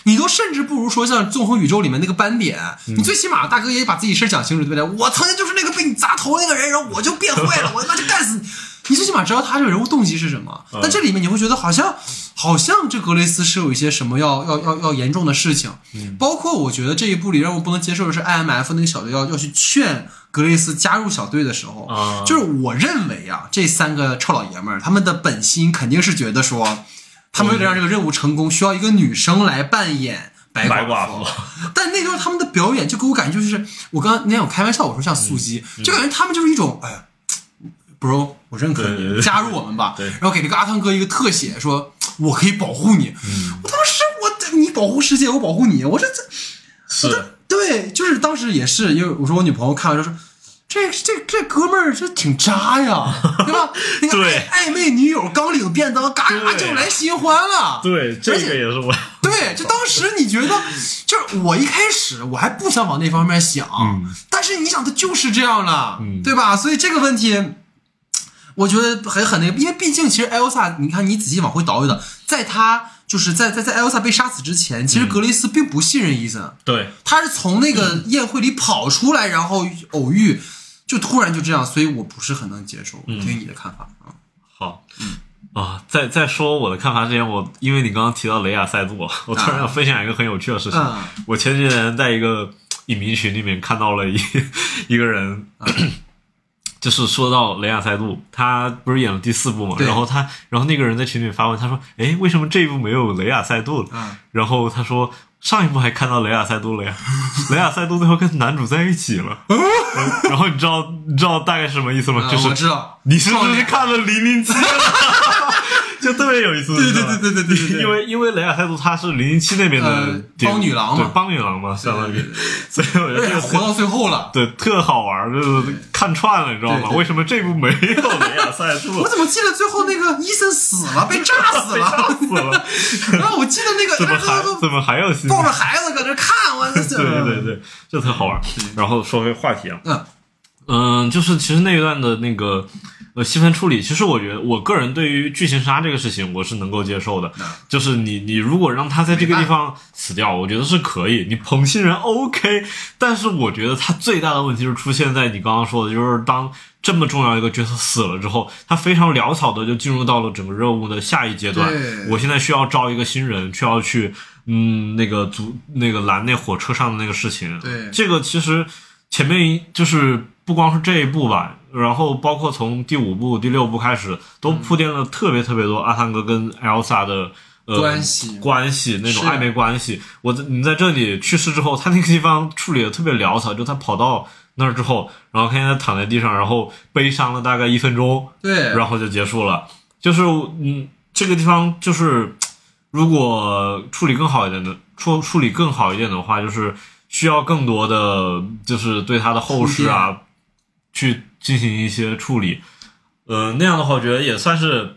你都甚至不如说像《纵横宇宙》里面那个斑点，嗯你最起码大哥也把自己事儿讲清楚，对不对？我曾经就是那个被你砸头那个人，然后我就变坏了，我他妈就干死你。你最起码知道他这个人物动机是什么。嗯但这里面你会觉得好像好像这格雷斯是有一些什么要要要要严重的事情，嗯。包括我觉得这一部里让我不能接受的是 IMF 那个小队要要去劝格雷斯加入小队的时候，啊。就是我认为啊，这三个臭老爷们儿他们的本心肯定是觉得说，他们为了让这个任务成功，需要一个女生来扮演白但那段他们的表演就给我感觉就是，我刚刚那天我开玩笑我说像素鸡，就感觉他们就是一种哎呀，bro，我认可你，加入我们吧。对然后给这个阿汤哥一个特写，说我可以保护你。我当时我你保护世界，我保护你，我这这。是对，就是当时也是，因为我说我女朋友看完就说，这这这哥们儿这挺渣呀，对吧？那个对暧暧昧女友刚领便当，嘎嘎就来新欢了。对，这个且也是我对，就当时你觉得，就是我一开始我还不想往那方面想，但是你想，他就是这样了，嗯对吧？所以这个问题，我觉得很很那个，因为毕竟其实艾欧萨你看你仔细往回倒一倒，在他就是在在在艾欧萨被杀死之前，其实格雷斯并不信任伊森，对。他是从那个宴会里跑出来，然后偶遇，就突然就这样，所以我不是很能接受。我听你的看法。啊，好。啊，在在说我的看法之前，我因为你刚刚提到雷亚塞杜，我突然要分享一个很有趣的事情。嗯我前几天在一个影迷群里面看到了一 一个人，就是说到雷亚塞杜，他不是演了第四部嘛，然后他，然后那个人在群里发问，他说：“哎，为什么这一部没有雷亚塞杜了？”嗯然后他说：“上一部还看到雷亚塞杜了呀，雷亚塞杜最后跟男主在一起了。嗯然后你知道你知道大概是什么意思吗？啊就是我知道，你是不是看了零零七？就特别有意思，对对对对对对因为因为雷亚塞杜他是零零七那边的帮女郎嘛对帮女郎嘛，相当于 所以我觉得这个活到最后了。对特好玩，就是看串了，你知道吗？为什么这部没有雷亚塞杜 我？怎么记得最后那个伊森 死了，被炸死了？死了，然后我记得那个怎么还都怎么还有？抱着孩子搁那看，我这对对对，这特好玩。然后说回话题啊，嗯嗯，就是其实那一段的那个呃细分处理，其实我觉得我个人对于剧情杀这个事情我是能够接受的。嗯就是你你如果让他在这个地方死掉，我觉得是可以。你捧新人 OK，但是我觉得他最大的问题是出现在你刚刚说的，就是当这么重要一个角色死了之后，他非常潦草的就进入到了整个任务的下一阶段。我现在需要招一个新人，需要去嗯那个组那个拦那火车上的那个事情。对这个其实前面一就是不光是这一部吧，然后包括从第五部、第六部开始，都铺垫了特别特别多阿汤哥跟 Elsa 的。呃，关系。关系那种暧昧关系，我在你在这里去世之后，他那个地方处理的特别潦草，就他跑到那儿之后，然后看见他躺在地上，然后悲伤了大概一分钟，对，然后就结束了。就是嗯，这个地方就是如果处理更好一点的，处处理更好一点的话，就是需要更多的就是对他的后事啊去进行一些处理。呃，那样的话，我觉得也算是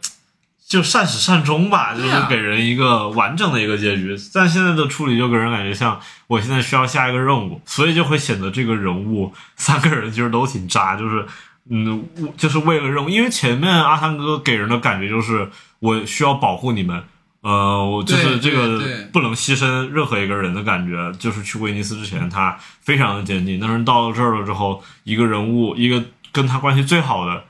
就善始善终吧，就是给人一个完整的一个结局。但现在的处理就给人感觉像我现在需要下一个任务，所以就会显得这个人物 三个人其实都挺渣，就是嗯，就是为了任务，因为前面阿汤哥给人的感觉就是我需要保护你们。呃，我就是这个不能牺牲任何一个人的感觉，就是去威尼斯之前，他非常的坚定，但是到了这儿了之后，一个人物，一个跟他关系最好的，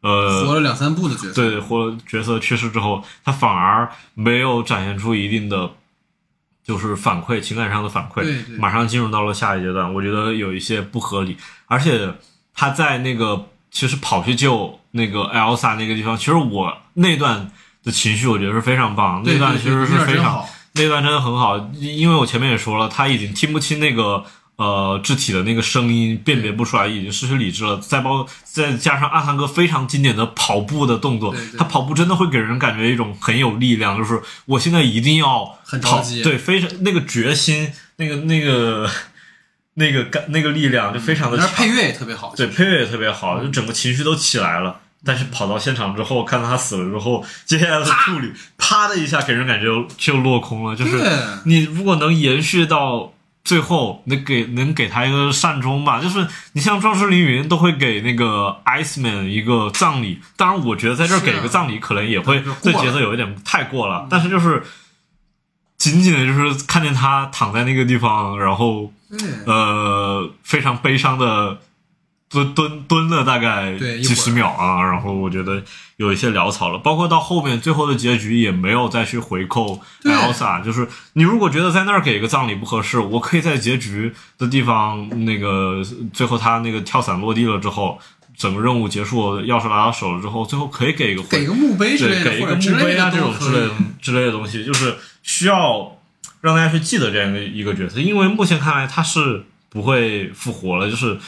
呃，活了两三部的角色，对，或角色去世之后，他反而没有展现出一定的，就是反馈情感上的反馈，对对。马上进入到了下一阶段，我觉得有一些不合理，而且他在那个其实跑去救那个 Elsa 那个地方，其实我那段的情绪我觉得是非常棒，那段其实是非常。那段真的很好，因为我前面也说了，他已经听不清那个呃肢体的那个声音，辨别不出来，已经失去理智了。再包再加上阿汤哥非常经典的跑步的动作对对，他跑步真的会给人感觉一种很有力量，就是我现在一定要跑对，非常那个决心，那个那个 那个感那个力量就非常的强。那配乐也特别好，对，配乐也特别好，就整个情绪都起来了。但是跑到现场之后，看到他死了之后，接下来的处理，啪的一下给人感觉就就落空了。就是你如果能延续到最后，能给能给他一个善终吧。就是你像壮士凌云都会给那个 Iceman 一个葬礼，当然我觉得在这给一个葬礼可能也会这节奏有一点太过了，但是就是仅仅的就是看见他躺在那个地方，然后呃，非常悲伤的蹲蹲蹲了大概几十秒啊，然后我觉得有一些潦草了，包括到后面最后的结局也没有再去回扣对 Elsa，就是你如果觉得在那儿给一个葬礼不合适，我可以在结局的地方那个最后他那个跳伞落地了之后。整个任务结束，钥匙拿到手了之后，最后可以给一个回给个墓碑之类对，给的，或一个墓碑啊这种之类。之类的东西，就是需要让大家去记得这样一个一个角色，因为目前看来他是不会复活了，就是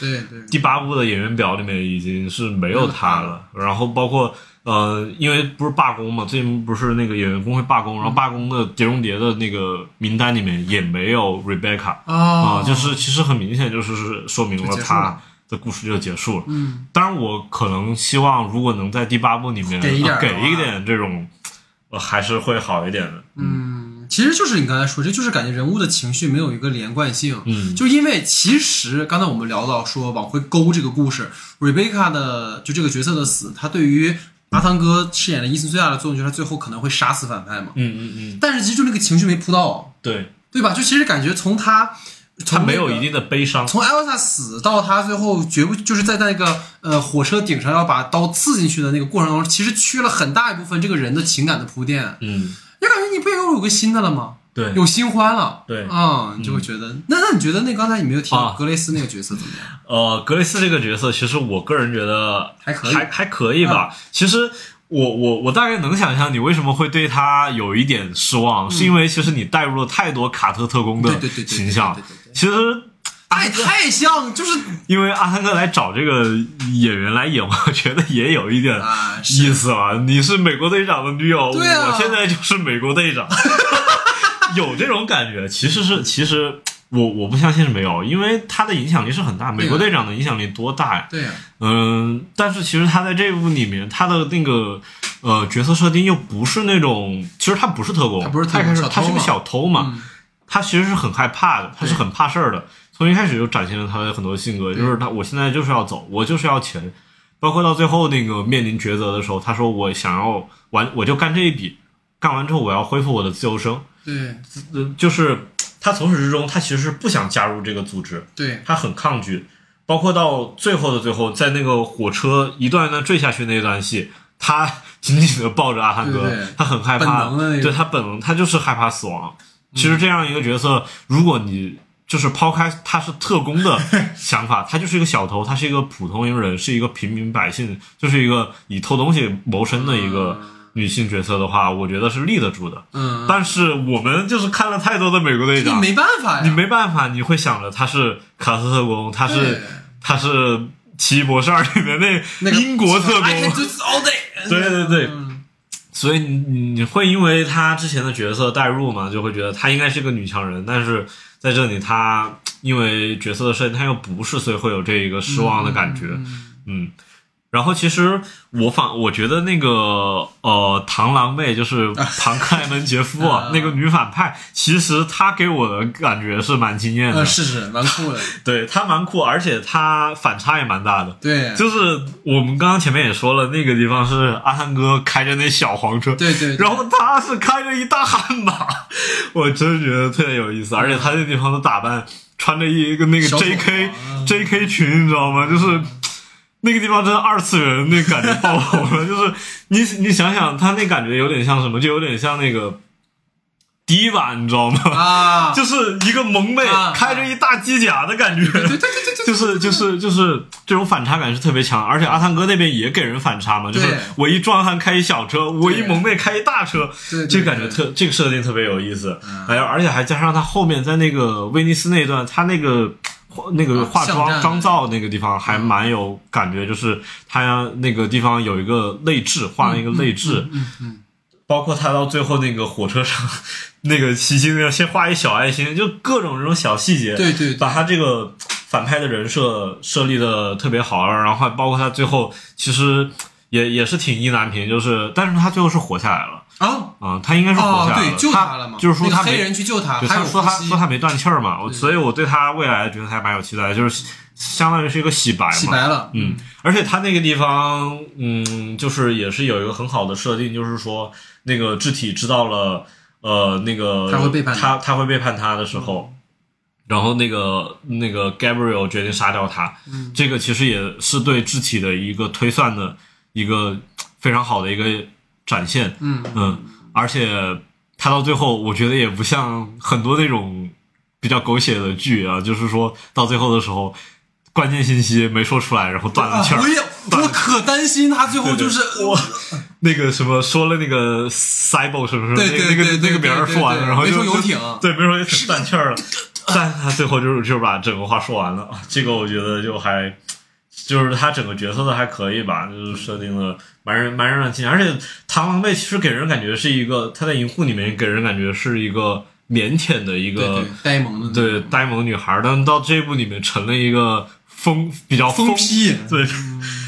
第八部的演员表里面已经是没有他了，然后包括。呃，因为不是罢工嘛，最近不是那个演员工会罢工，然后罢工的碟中谍的那个名单里面也没有 Rebecca 啊、啊就是其实很明显就是是说明了他的故事就结束了。嗯，当然，我可能希望如果能在第八部里面给一点这种，呃，还是会好一点的。嗯，其实就是你刚才说，这就是感觉人物的情绪没有一个连贯性。嗯就因为其实刚才我们聊到说往回勾这个故事，Rebecca 的就这个角色的死，他对于阿汤哥饰演的伊森最大的作用就是他最后可能会杀死反派嘛。嗯嗯嗯，但是其实就那个情绪没扑到，对，对吧？就其实感觉从他他没有一定的悲伤。从 Elsa 死到他最后绝不就是在那个呃火车顶上要把刀刺进去的那个过程当中，其实缺了很大一部分这个人的情感的铺垫。嗯，就感觉你不也有个新的了吗？对，有新欢了，对啊、你就会觉得，那那你觉得那刚才你没有提到啊格雷斯那个角色怎么样？呃，格雷斯这个角色，其实我个人觉得还可以还还可以吧。其实我我我大概能想象你为什么会对他有一点失望，是因为其实你带入了太多卡特特工的形象。其实哎，太像，就是因为阿汤哥来找这个演员来演，我觉得也有一点意思了。你是美国队长的女友，对啊我现在就是美国队长，有这种感觉。其实是，其实我我不相信是没有，因为他的影响力是很大。美国队长的影响力多大呀？对呀、嗯，但是其实他在这部里面，他的那个呃角色设定又不是那种，其实他不是特工，他不是他是个小偷嘛，嗯他其实是很害怕的，他是很怕事儿的。从一开始就展现了他的很多性格，就是他我现在就是要走，我就是要钱。包括到最后那个面临抉择的时候，他说我想要完，我就干这一笔，干完之后我要恢复我的自由身。对呃，就是他从始至终，他其实是不想加入这个组织，对他很抗拒，包括到最后的最后，在那个火车一段一段坠下去那段戏，他 紧紧的抱着阿汉哥，他很害怕，对他本能，他就是害怕死亡。其实这样一个角色，如果你就是抛开他是特工的想法，他就是一个小偷，他是一个普通人，是一个平民百姓，就是一个以偷东西谋生的一个女性角色的话，我觉得是立得住的。嗯，但是我们就是看了太多的美国队长，你没办法呀，你没办法，你会想着他是卡斯特工，他是他是《奇异博士二》里面那那个英国特工 对对对，嗯。所以你你会因为他之前的角色代入嘛，就会觉得他应该是个女强人，但是在这里他因为角色的设定他又不是，所以会有这一个失望的感觉，嗯。然后其实我反我觉得那个呃螳螂妹就是庞克莱门杰夫啊啊，那个女反派，其实她给我的感觉是蛮惊艳的，呃，是是蛮酷的，对她蛮酷，而且她反差也蛮大的。对，就是我们刚刚前面也说了，那个地方是阿汤哥开着那小黄车，对对，对然后他是开着一大悍马，我真觉得特别有意思，而且他那地方的打扮，穿着一个那个 J.K. 啊 J.K. 裙，你知道吗？就是那个地方真的二次元那感觉爆棚了，就是你你想想，他那感觉有点像什么？就有点像那个迪瓦，你知道吗？啊，就是一个萌妹啊开着一大机甲的感觉，对对对对 对，就是就是就是这种反差感是特别强，而且阿汤哥那边也给人反差嘛，就是我一壮汉开一小车，我一萌妹开一大车，这个感觉特这个设定特别有意思，嗯还有而且还加上他后面在那个威尼斯那段，他那个。那个啊化妆妆造那个地方还蛮有感觉，就是他那个地方有一个泪痣，画了一个泪痣，嗯嗯，包括他到最后那个火车上，那个袭击那个先画一小爱心，就各种这种小细节，对对对。把他这个反派的人设设立的特别好，然后还包括他最后其实也也是挺意难平，就是但是他最后是活下来了啊。啊、他应该是活哦，下来了，对，救他了嘛，就是说他没那个黑人去救他，他，还有他说他说他没断气儿嘛，我所以我对他未来觉得还蛮有期待的，就是相当于是一个洗白嘛，洗白了，嗯，而且他那个地方，嗯，就是也是有一个很好的设定，就是说那个智体知道了，呃，那个他会背叛他，他会背叛他的时候，然后那个那个 Gabriel 决定杀掉他，嗯这个其实也是对智体的一个推算的一个非常好的一个展现，嗯嗯，而且他到最后，我觉得也不像很多那种比较狗血的剧啊，就是说到最后的时候，关键信息没说出来，然后断了气儿。啊我也我可担心他最后就是我那个什么说了那个 cyber 是不是？对对那个那个别人说完了，然后没说游艇对，没说游艇断气儿了。但他最后就是就是把整个话说完了，这个我觉得就还就是他整个角色的还可以吧，就是设定的蛮人蛮让人惊讶，而且螳螂妹其实给人感觉是一个，她在银护里面给人感觉是一个腼腆的一个呆萌的，对呆萌女孩，但到这一部里面成了一个疯比较疯批对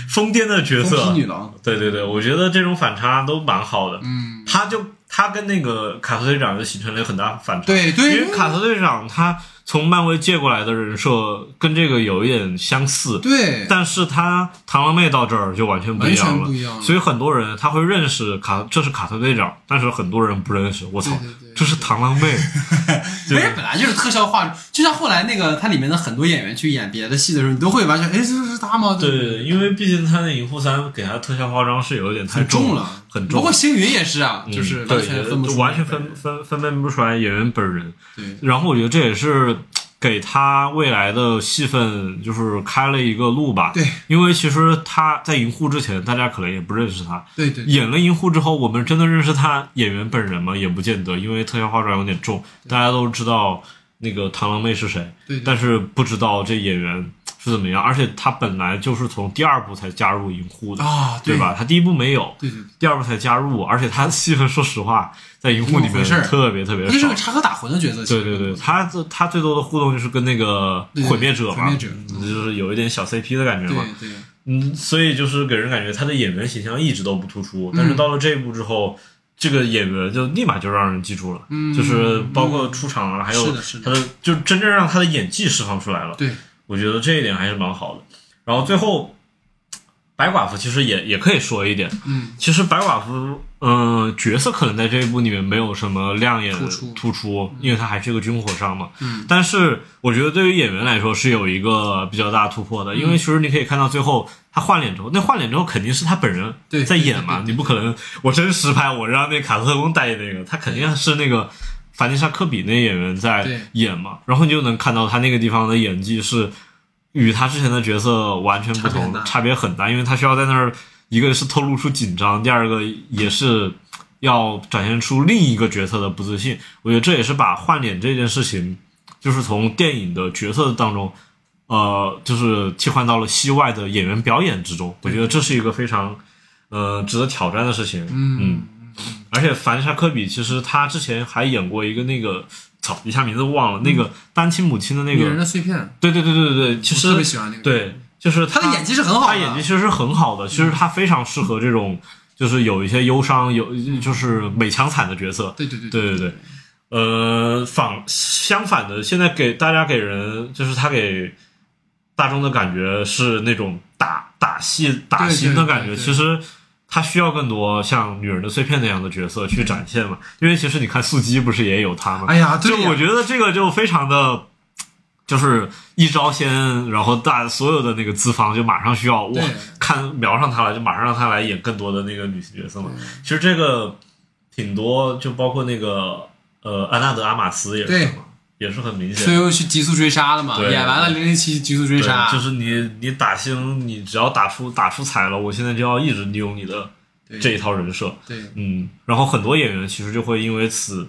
疯癫的角色疯女郎，对对对，我觉得这种反差都蛮好的。嗯，他就他跟那个卡特队长就形成了很大反差。对对因为卡特队长他从漫威借过来的人设跟这个有一点相似，对，但是他螳螂妹到这儿就完全不一样完了，全不一样了所以很多人他会认识卡，这是卡特队长，但是很多人不认识。我操，对对对这是螳螂妹，没人本来就是特效化，就像后来那个它里面的很多演员去演别的戏的时候，你都会完全哎，这是他吗？对，对因为毕竟他那银护三给他特效化妆是有一点太重了，很重。包括星云也是啊，嗯就是完全分不出，完全分。分分辨不出来演员本人。对，然后我觉得这也是给他未来的戏份就是开了一个路吧。对，因为其实他在银护之前，大家可能也不认识他。对对，演了银护之后，我们真的认识他演员本人吗？也不见得，因为特效化妆有点重。大家都知道那个螳螂妹是谁，对对但是不知道这演员是怎么样。而且他本来就是从第二部才加入银护的，啊，对吧？他第一部没有，对对，第二部才加入，而且他的戏份，说实话，在银护里面特别特别少这是个。插科打诨的角色。对对对，他这他最多的互动就是跟那个毁灭者嘛，毁灭者嗯就是有一点小 CP 的感觉嘛。嗯，所以就是给人感觉他的演员形象一直都不突出，但是到了这一部之后，这个演员就立马就让人记住了，嗯就是包括出场啊，还有是的是的他的就真正让他的演技释放出来了。对，我觉得这一点还是蛮好的。然后最后，白寡妇其实也也可以说一点，嗯，其实白寡妇，嗯、角色可能在这一部里面没有什么亮眼突出突出，因为她还是个军火商嘛。嗯，但是我觉得对于演员来说是有一个比较大的突破的，嗯因为其实你可以看到最后他换脸之后，那换脸之后肯定是他本人对在演嘛，对对对你不可能我真实拍，我让那卡特特工代言那个，他肯定是那个凡妮莎科比那演员在演嘛，然后你就能看到他那个地方的演技是与他之前的角色完全不同，差别很大差别很大，因为他需要在那儿，一个是透露出紧张，第二个也是要展现出另一个角色的不自信。我觉得这也是把换脸这件事情，就是从电影的角色当中，呃，就是替换到了戏外的演员表演之中。我觉得这是一个非常呃值得挑战的事情。嗯，而且凡妮莎科比其实他之前还演过一个那个。操，一下名字忘了，那个单亲母亲的那女人个，的碎片，对对对对对对，其实特别喜欢那个。，对，就是他的演技是很好的，他演技其实是很好的，其实他非常适合这种就是有一些忧伤、有就是美强惨的角色。对对对对对对，呃，反相反的，现在给大家给人就是他给大众的感觉是那种打打戏打心的感觉，其实。他需要更多像女人的碎片那样的角色去展现嘛？因为其实你看素姬不是也有他吗？哎呀，对呀就我觉得这个就非常的，就是一招鲜，然后大所有的那个资方就马上需要哇，看瞄上他了，就马上让他来演更多的那个女性角色嘛。其实这个挺多，就包括那个呃安娜德阿玛斯也是也是很明显所以又去极速追杀了嘛，对。演完了零零七极速追杀，就是你你打星，你只要打出打出彩了，我现在就要一直利用你的这一套人设。对。嗯，然后很多演员其实就会因为此，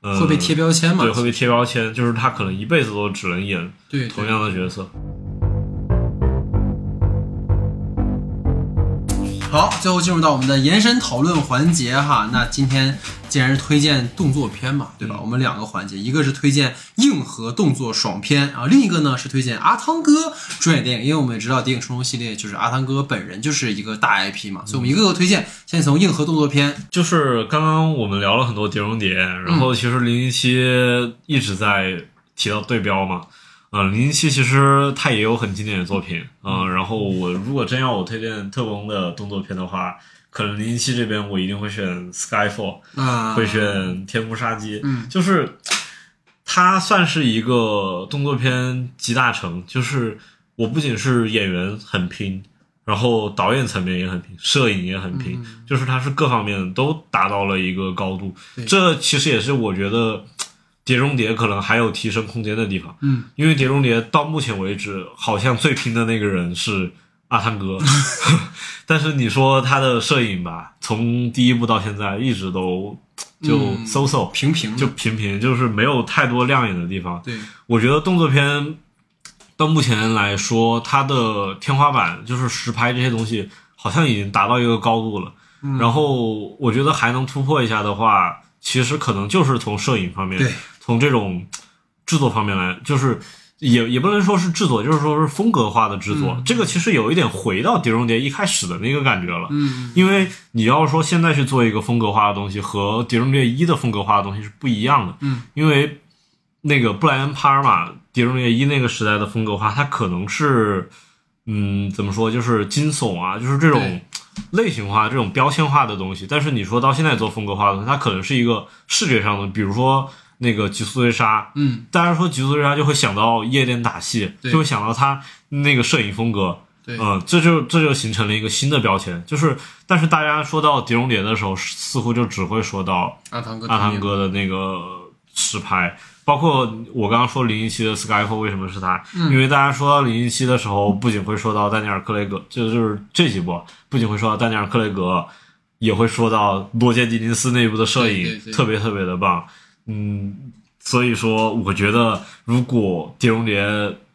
呃，会被贴标签嘛对，会被贴标签，就是他可能一辈子都只能演同样的角色。好，最后进入到我们的延伸讨论环节哈。那今天既然是推荐动作片嘛，对吧？嗯我们两个环节，一个是推荐硬核动作爽片啊，另一个呢是推荐阿汤哥主演电影。因为我们也知道《谍影重重》系列就是阿汤哥本人就是一个大 IP 嘛，所以我们一个个推荐。先从硬核动作片，就是刚刚我们聊了很多碟中谍，然后其实零零七一直在提到对标嘛。嗯，零零七其实它也有很经典的作品，嗯，然后我如果真要我推荐特工的动作片的话，可能零零七这边我一定会选 Skyfall，啊，会选天幕杀机，嗯就是它算是一个动作片集大成，就是我不仅是演员很拼，然后导演层面也很拼，摄影也很拼，就是它是各方面都达到了一个高度。这其实也是我觉得《碟中谍》可能还有提升空间的地方，嗯，因为《碟中谍》到目前为止好像最拼的那个人是阿汤哥，但是你说他的摄影吧，从第一部到现在一直都就嗯。so so，、平平就平平，就是没有太多亮眼的地方。对，我觉得动作片到目前来说，它的天花板就是实拍这些东西，好像已经达到一个高度了。嗯。然后我觉得还能突破一下的话，其实可能就是从摄影方面对，从这种制作方面来，就是也也不能说是制作，就是说是风格化的制作。这个其实有一点回到《碟中谍》一开始的那个感觉了。嗯，因为你要说现在去做一个风格化的东西，和《碟中谍一》的风格化的东西是不一样的。嗯，因为那个布莱恩·帕尔玛《碟中谍一》那个时代的风格化，它可能是，嗯，怎么说，就是惊悚啊，就是这种类型化、这种标签化的东西。但是你说到现在做风格化的东西，它可能是一个视觉上的，比如说那个《极速追杀》，嗯，大家说《极速追杀》就会想到夜店打戏，就会想到他那个摄影风格。对，嗯，这就这就形成了一个新的标签，就是，但是大家说到《碟中谍》的时候，似乎就只会说到阿汤哥，阿汤，哥的那个实拍，包括我刚刚说零一七的 Skyfall 为什么是他？嗯因为大家说到零一七的时候，不仅会说到丹尼尔·克雷格，这就是这几部，不仅会说到丹尼尔·克雷格，也会说到罗杰·狄金斯那一部的摄影对对对特别特别的棒。嗯，所以说，我觉得如果《碟中谍》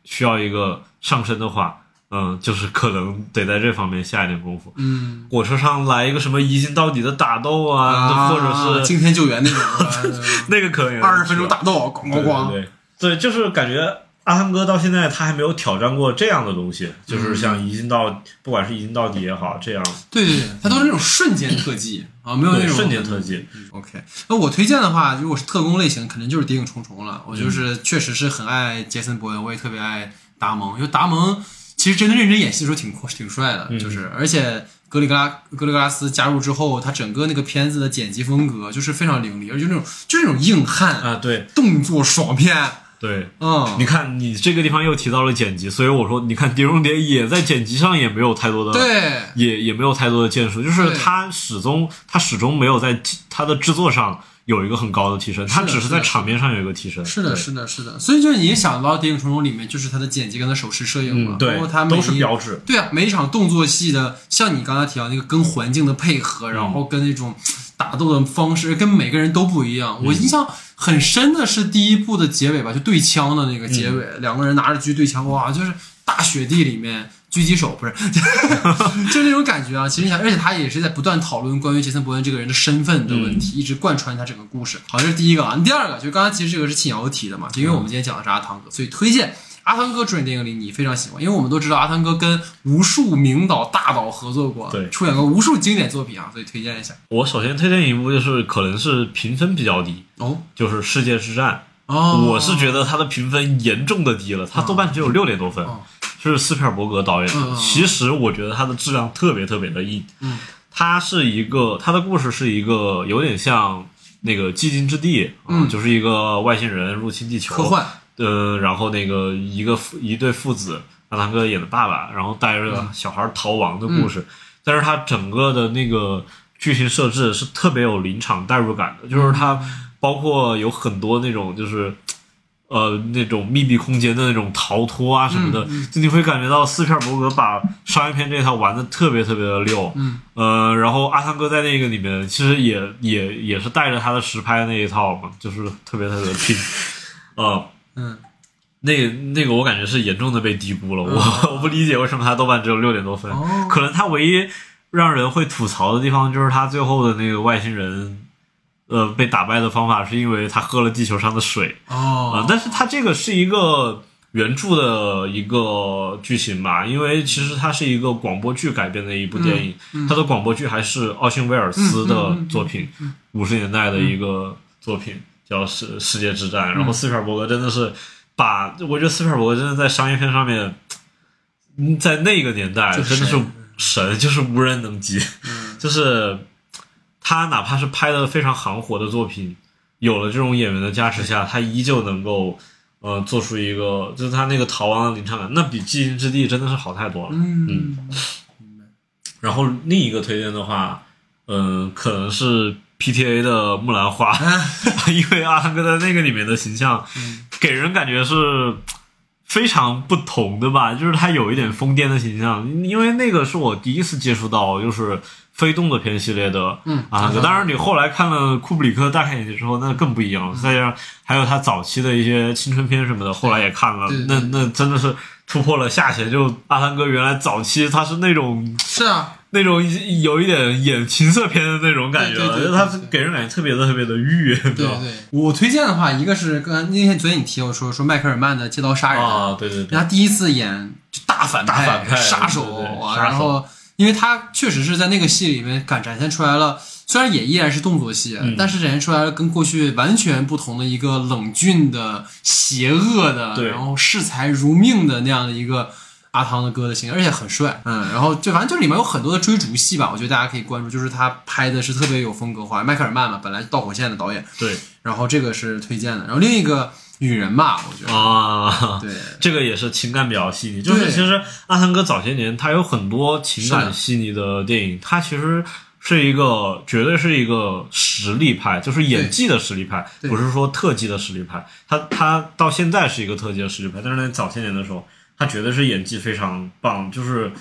需要一个上升的话，嗯，就是可能得在这方面下一点功夫。嗯，火车上来一个什么一镜到底的打斗啊，啊，或者是惊天救援那种，那个可以二十分钟打斗，咣咣咣，对，就是感觉阿汤哥到现在他还没有挑战过这样的东西，就是像一镜到，不管是一镜到底也好，这样对对对，他都是那种瞬间特技啊，没有那种瞬间特技。OK，那我推荐的话，如果是特工类型，肯定就是《谍影重重》了。我就是确实是很爱杰森·伯恩，我也特别爱达蒙，因为达蒙其实真的认真演戏的时候挺挺帅的，就是而且格里格拉格里格拉斯加入之后，他整个那个片子的剪辑风格就是非常凌厉，而且那种就是那种硬汉、啊，对动作爽片，对，嗯，你看你这个地方又提到了剪辑，所以我说，你看《碟中谍》也在剪辑上也没有太多的对。也也没有太多的建树，就是对。他始终他始终没有在他的制作上有一个很高的提升，他只是在场面上有一个提升。是的，是的，是的，所以就是你想到《谍影重重》里面，就是他的剪辑跟他手持摄影嘛，嗯，对都是标志。对啊，每一场动作戏的，像你刚才提到那个跟环境的配合，然后跟那种打斗的方式，跟每个人都不一样。我印象很深的是第一部的结尾吧，就对枪的那个结尾，两个人拿着狙对枪，哇，就是大雪地里面狙击手不是，就那种感觉啊。其实你想，而且他也是在不断讨论关于杰森·伯恩这个人的身份的问题，一直贯穿他整个故事。好，这是第一个啊。第二个就刚刚才其实这个是庆瑶提的嘛，就因为我们今天讲的是阿汤哥，所以推荐。阿汤哥主演电影里你非常喜欢，因为我们都知道阿汤哥跟无数名导大导合作过，对出演过无数经典作品啊，所以推荐一下。我首先推荐一部，就是可能是评分比较低，哦就是《世界之战》。哦，我是觉得它的评分严重的低了，它豆瓣只有六点多分哦，是斯皮尔伯格导演。其实我觉得它的质量特别特别的硬。嗯，它是一个，它的故事是一个有点像那个《寂静之地》啊嗯就是一个外星人入侵地球，科幻，呃，然后那个一个父一对父子，阿汤哥演的爸爸，然后带着小孩逃亡的故事。但是他整个的那个剧情设置是特别有临场代入感的，就是他包括有很多那种就是。呃，那种密闭空间的那种逃脱啊什么的，就你会感觉到斯皮尔伯格把商业片这一套玩的特别特别的溜。嗯，呃，然后阿汤哥在那个里面其实也也也是带着他的实拍那一套嘛，就是特别特别拼。呃，嗯，那那个我感觉是严重的被低估了，我 我不理解为什么他豆瓣只有六点多分，哦。可能他唯一让人会吐槽的地方就是他最后的那个外星人。呃，被打败的方法是因为他喝了地球上的水。啊、哦，但是他这个是一个原著的一个剧情吧，因为其实它是一个广播剧改编的一部电影，它的广播剧还是奥逊威尔斯的作品，五十年代的一个作品，叫《世世界之战》。然后斯皮尔伯格真的是把，我觉得斯皮尔伯格真的在商业片上面，嗯在那个年代真的是神神，就是无人能及，就是他哪怕是拍的非常行活的作品，有了这种演员的加持下，他依旧能够呃做出一个，就是他那个逃亡的临场感，那比《寂静之地》真的是好太多了。嗯，然后另一个推荐的话，嗯、可能是 PTA 的木兰花，因为阿汤哥在那个里面的形象，给人感觉是非常不同的吧，就是他有一点疯癫的形象，因为那个是我第一次接触到，就是非动作片系列的，嗯阿汤哥。当然，你后来看了库布里克大开眼界之后，那更不一样了。再加上还有他早期的一些青春片什么的，后来也看了那那真的是突破了下限。就阿汤哥原来早期他是那种是啊，那种有一点演情色片的那种感觉了，对对对就是他给人感觉特别的特别的愉悦，对对吧？对，我推荐的话，一个是刚才那天昨天你提我说说迈克尔曼的《借刀杀人》啊，对对对，他第一次演就大反大反派杀手然后因为他确实是在那个戏里面敢展现出来了，虽然也依然是动作戏，嗯但是展现出来了跟过去完全不同的一个冷峻的、邪恶的，然后视财如命的那样的一个。阿汤的哥的形象，而且很帅，嗯，然后就反正就里面有很多的追逐戏吧，我觉得大家可以关注，就是他拍的是特别有风格化。迈克尔曼嘛，本来是导火线的导演，对然后这个是推荐的，然后另一个女人吧，我觉得，啊，对，这个也是情感比较细腻。就是其实阿汤哥早些年他有很多情感细腻的电影，他其实是一个绝对是一个实力派，就是演技的实力派，不是说特技的实力派。他他到现在是一个特技的实力派，但是在早些年的时候，他绝对是演技非常棒，就是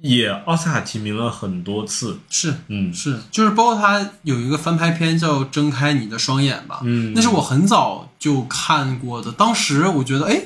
也奥斯卡提名了很多次。是嗯是，就是包括他有一个翻拍片叫《睁开你的双眼》吧，嗯那是我很早就看过的。当时我觉得，哎，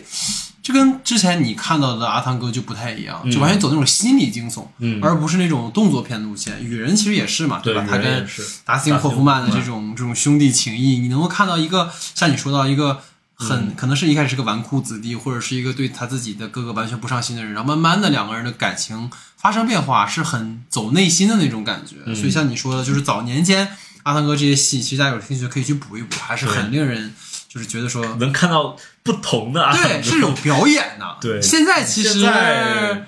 这跟之前你看到的阿汤哥就不太一样，就完全走那种心理惊悚，嗯而不是那种动作片路线。雨人其实也是嘛，对吧？他跟达斯汀霍夫曼的这种这种兄弟情谊，你能够看到一个像你说到一个。很可能是一开始是个纨绔子弟，或者是一个对他自己的哥哥完全不上心的人，然后慢慢的两个人的感情发生变化，是很走内心的那种感觉。所以像你说的，就是早年间阿汤哥这些戏，其实大家有兴趣可以去补一补，还是很令人就是觉得说，能看到不同的啊对，是有表演的。对现在其实在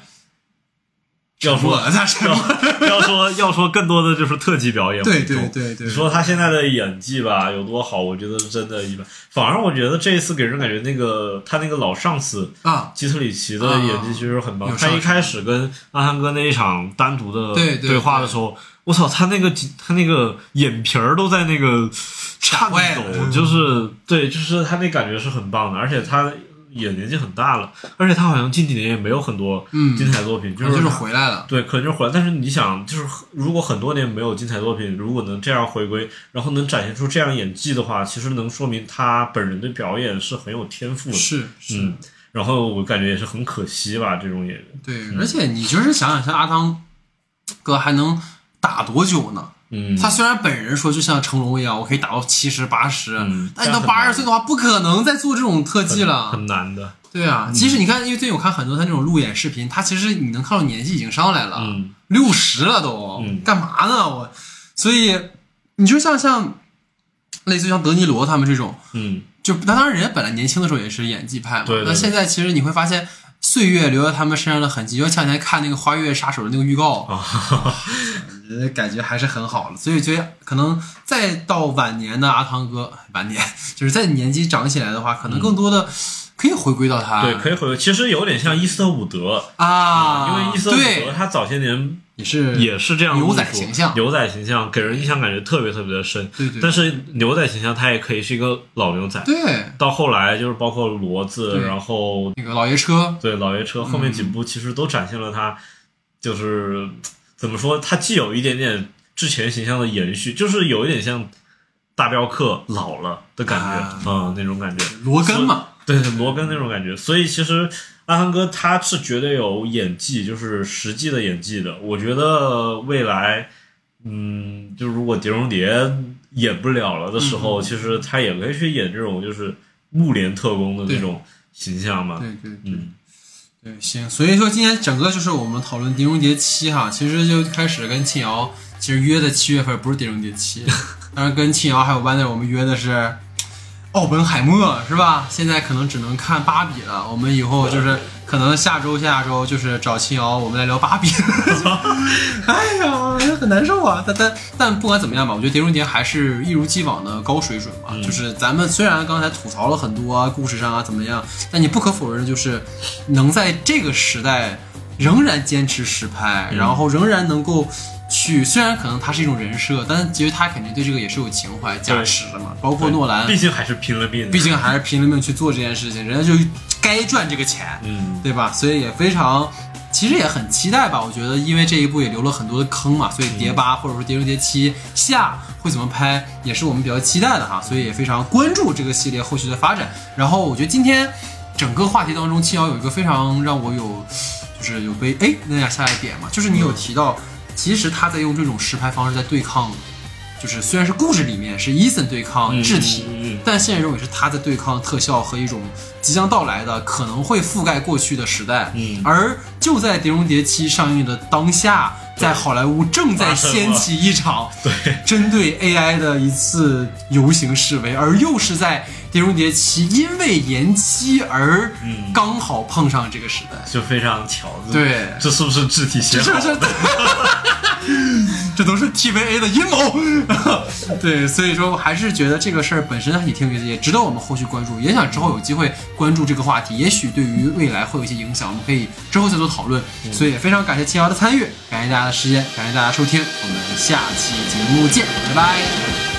要说那是要要说要说更多的就是特技表演，对对对对，你说他现在的演技吧有多好？我觉得真的一般。反而我觉得这一次给人感觉那个他那个老上司啊，基特里奇的演技其实很棒。他一开始跟阿汤哥那一场单独的对对话的时候，我操，他那个他那个眼皮儿都在那个颤坏抖，就是对，就是他那感觉是很棒的，而且他。也年纪很大了，而且他好像近几年也没有很多嗯精彩作品，就是是回来了。对，可能就是回来。但是你想，就是如果很多年没有精彩作品，如果能这样回归，然后能展现出这样演技的话，其实能说明他本人的表演是很有天赋的。是是，嗯，然后我感觉也是很可惜吧，这种演员。对，而且你就是想想，像阿汤哥还能打多久呢？嗯，他虽然本人说就像成龙一样，我可以打到七十八十嗯，但你到八十岁的话，不可能再做这种特技了。很难的。对啊，其实你看，因为最近我看很多他那种路演视频，他其实你能看到年纪已经上来了，嗯六十了都，嗯干嘛呢？我，所以你就像像类似于像德尼罗他们这种，嗯，就那当然人家本来年轻的时候也是演技派嘛，那现在其实你会发现岁月留在他们身上的痕迹。就像前两天看那个《花月杀手》的那个预告，感觉还是很好了。所以觉得可能再到晚年的阿汤哥，晚年就是在年纪长起来的话，可能更多的可以回归到他对，可以回归。其实有点像伊斯特伍德啊，因为伊斯特伍德他早些年也是也是这样牛仔形象牛仔形象给人印象感觉特别特别的深。对对但是牛仔形象他也可以是一个老牛仔。对到后来就是包括骡子，然后那个老爷车，对老爷车后面几部其实都展现了他，就是怎么说，他既有一点点之前形象的延续，就是有一点像大镖客老了的感觉，啊嗯，那种感觉。罗根嘛，对对，罗根那种感觉。所以其实阿汤哥他是绝对有演技，就是实际的演技的。我觉得未来，嗯，就如果碟中谍演不了了的时候，其实他也可以去演这种就是木莲特工的那种形象嘛。对对对。嗯，对，行，所以说今天整个就是我们讨论《狄仁杰七》哈，其实就开始跟庆瑶其实约的七月份不是《狄仁杰七 》，但是跟庆瑶还有 Wonder 我们约的是奥本海默是吧？现在可能只能看芭比了，我们以后就是可能下周下周就是找秦瑶我们来聊芭比。哎呀，很难受啊！但但但不管怎么样吧，我觉得《狄仁杰》还是一如既往的高水准嘛。就是咱们虽然刚才吐槽了很多啊，故事上啊怎么样，但你不可否认的就是，能在这个时代仍然坚持实拍，然后仍然能够去，虽然可能它是一种人设，但是其实他肯定对这个也是有情怀加持的嘛。包括诺兰，毕竟还是拼了命。毕竟还是拼了命去做这件事情，人家就该赚这个钱。嗯，对吧？所以也非常，其实也很期待吧。我觉得，因为这一部也留了很多的坑嘛，所以碟八或者说碟中谍七下会怎么拍，也是我们比较期待的哈。所以也非常关注这个系列后续的发展。然后我觉得今天整个话题当中，七瑶有一个非常让我有，就是有被哎那样下来点嘛，就是你有提到，其实他在用这种实拍方式在对抗。就是虽然是故事里面是伊森对抗智体，嗯嗯嗯但现实中也是他在对抗特效和一种即将到来的可能会覆盖过去的时代。嗯而就在《碟中谍七》上映的当下，在好莱坞正在掀起一场对针对 AI 的一次游行示威，而又是在《碟中谍七》因为延期而嗯刚好碰上这个时代。就非常巧。对这是不是肢体写这好这这，这都是 TVA 的阴谋。对，所以说我还是觉得这个事儿本身还挺有意思，也值得我们后续关注。也想之后有机会关注这个话题，也许对于未来会有一些影响，我们可以之后再做讨论。所以也非常感谢秦瑶的参与，感谢大家的时间，感谢大家收听，我们下期节目见，拜拜。